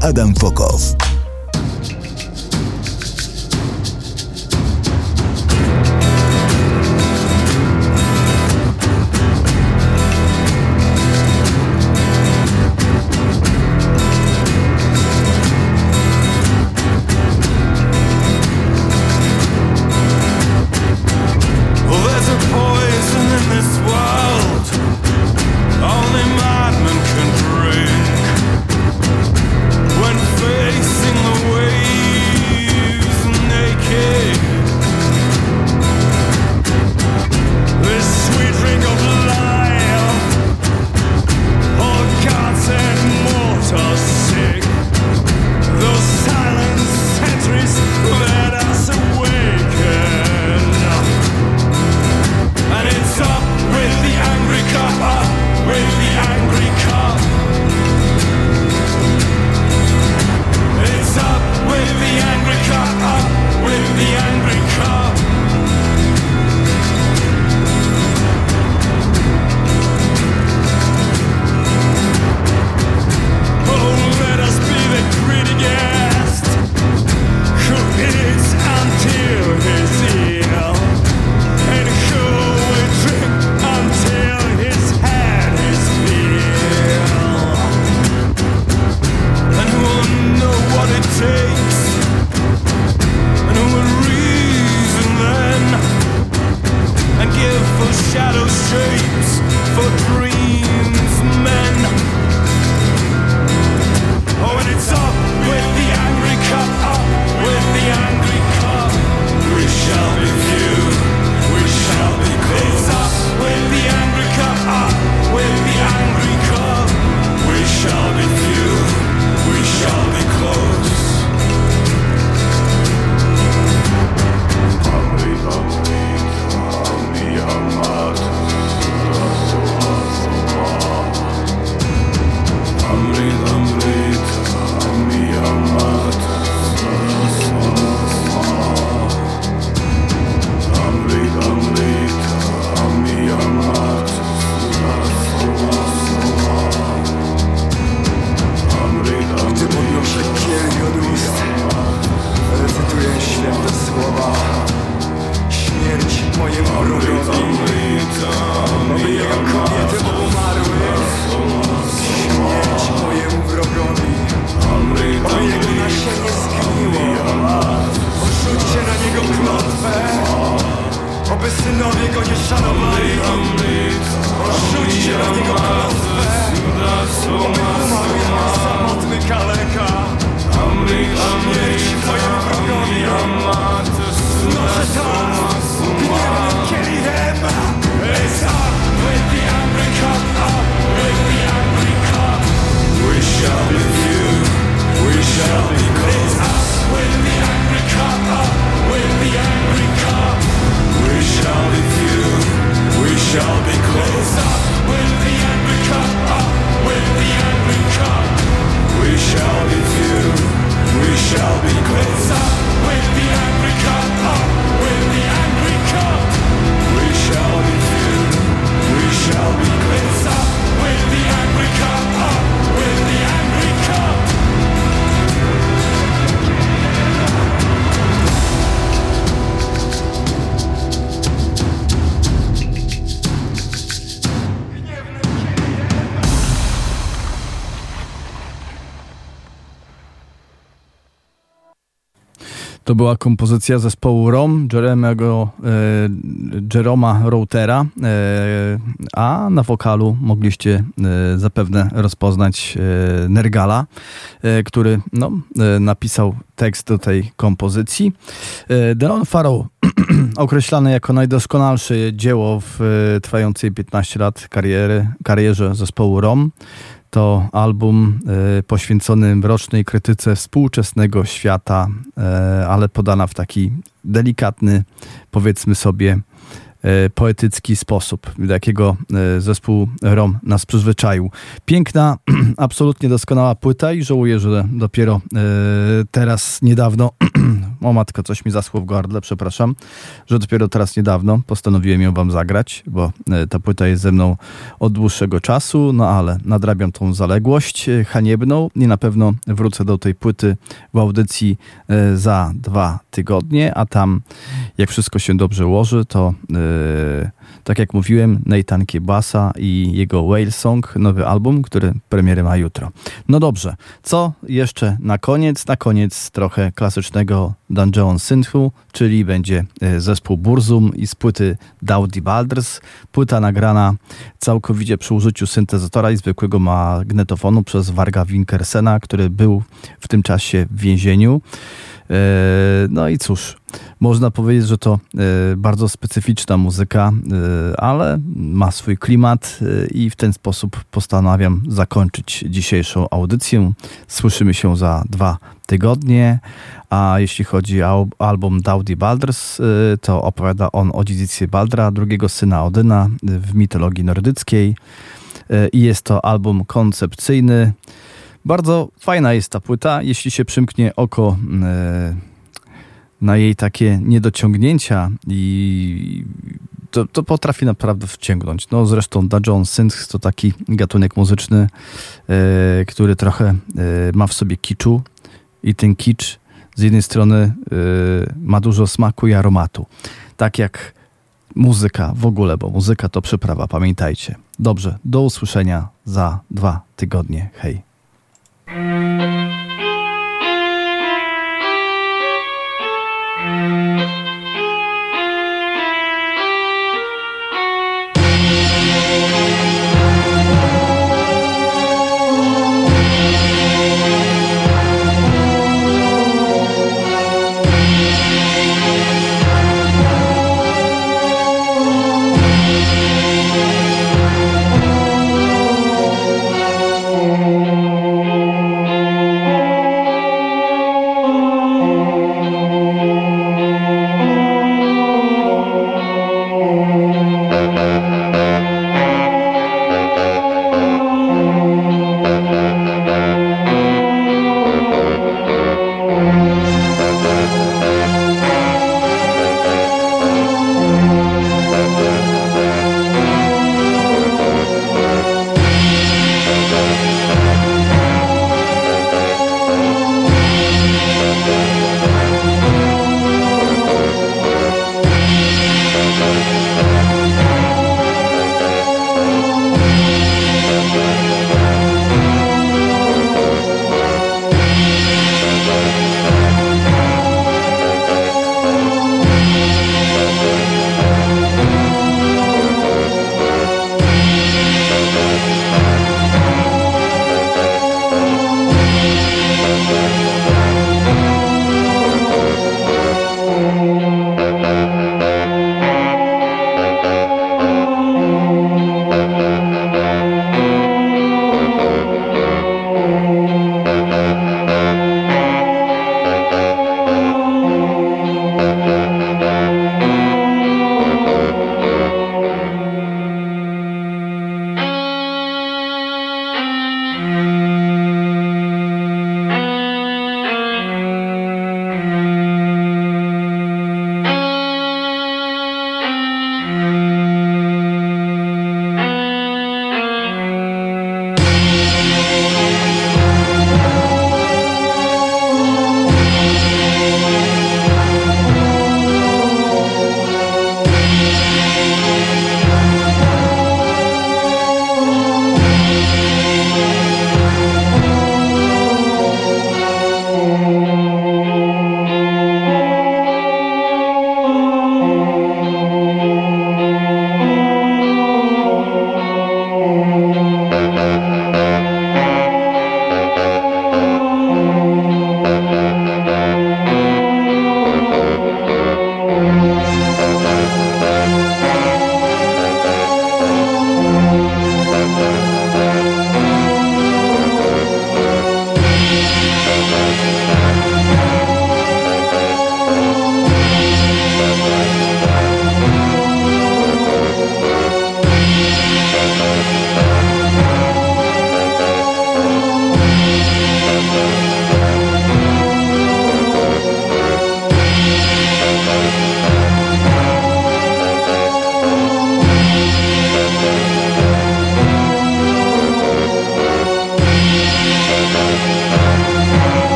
Adam Fokow. To była kompozycja zespołu ROM, Jeremego, e, Jeroma Routera, e, a na wokalu mogliście e, zapewne rozpoznać e, Nergala, który no, napisał tekst do tej kompozycji. Delon Farrow, określany jako najdoskonalsze dzieło w trwającej 15 lat kariery, karierze zespołu ROM, to album e, poświęcony mrocznej krytyce współczesnego świata, e, ale podana w taki delikatny, powiedzmy sobie, poetycki sposób, jakiego e, zespół ROM nas przyzwyczaił. Piękna, absolutnie doskonała płyta i żałuję, że dopiero e, teraz niedawno, o matko, coś mi zaschło w gardle, przepraszam, że dopiero teraz niedawno postanowiłem ją wam zagrać, bo e, ta płyta jest ze mną od dłuższego czasu, no ale nadrabiam tą zaległość e, haniebną i na pewno wrócę do tej płyty w audycji e, za dwa tygodnie, a tam jak wszystko się dobrze ułoży, to e, tak jak mówiłem, Nathan Kiebasa i jego Whale Song, nowy album, który premierę ma jutro. No dobrze, co jeszcze na koniec? Na koniec trochę klasycznego Dungeon Synthu, czyli będzie e, zespół Burzum i z płyty Dowdy Balders. Płyta nagrana całkowicie przy użyciu syntezatora i zwykłego magnetofonu przez Warga Winkersena, który był w tym czasie w więzieniu. E, No i cóż, można powiedzieć, że to e, bardzo specyficzna muzyka, e, ale ma swój klimat e, i w ten sposób postanawiam zakończyć dzisiejszą audycję. Słyszymy się za dwa tygodnie, a jeśli chodzi o album Dowdy Balders, e, to opowiada on o dziedzictwie Baldra, drugiego syna Odyna w mitologii nordyckiej i jest to album koncepcyjny. Bardzo fajna jest ta płyta, jeśli się przymknie oko na jej takie niedociągnięcia i to, to potrafi naprawdę wciągnąć. No zresztą Da John Synth to taki gatunek muzyczny, e, który trochę e, ma w sobie kiczu i ten kicz z jednej strony e, ma dużo smaku i aromatu. Tak jak muzyka w ogóle, bo muzyka to przyprawa, pamiętajcie. Dobrze, do usłyszenia za dwa tygodnie. Hej.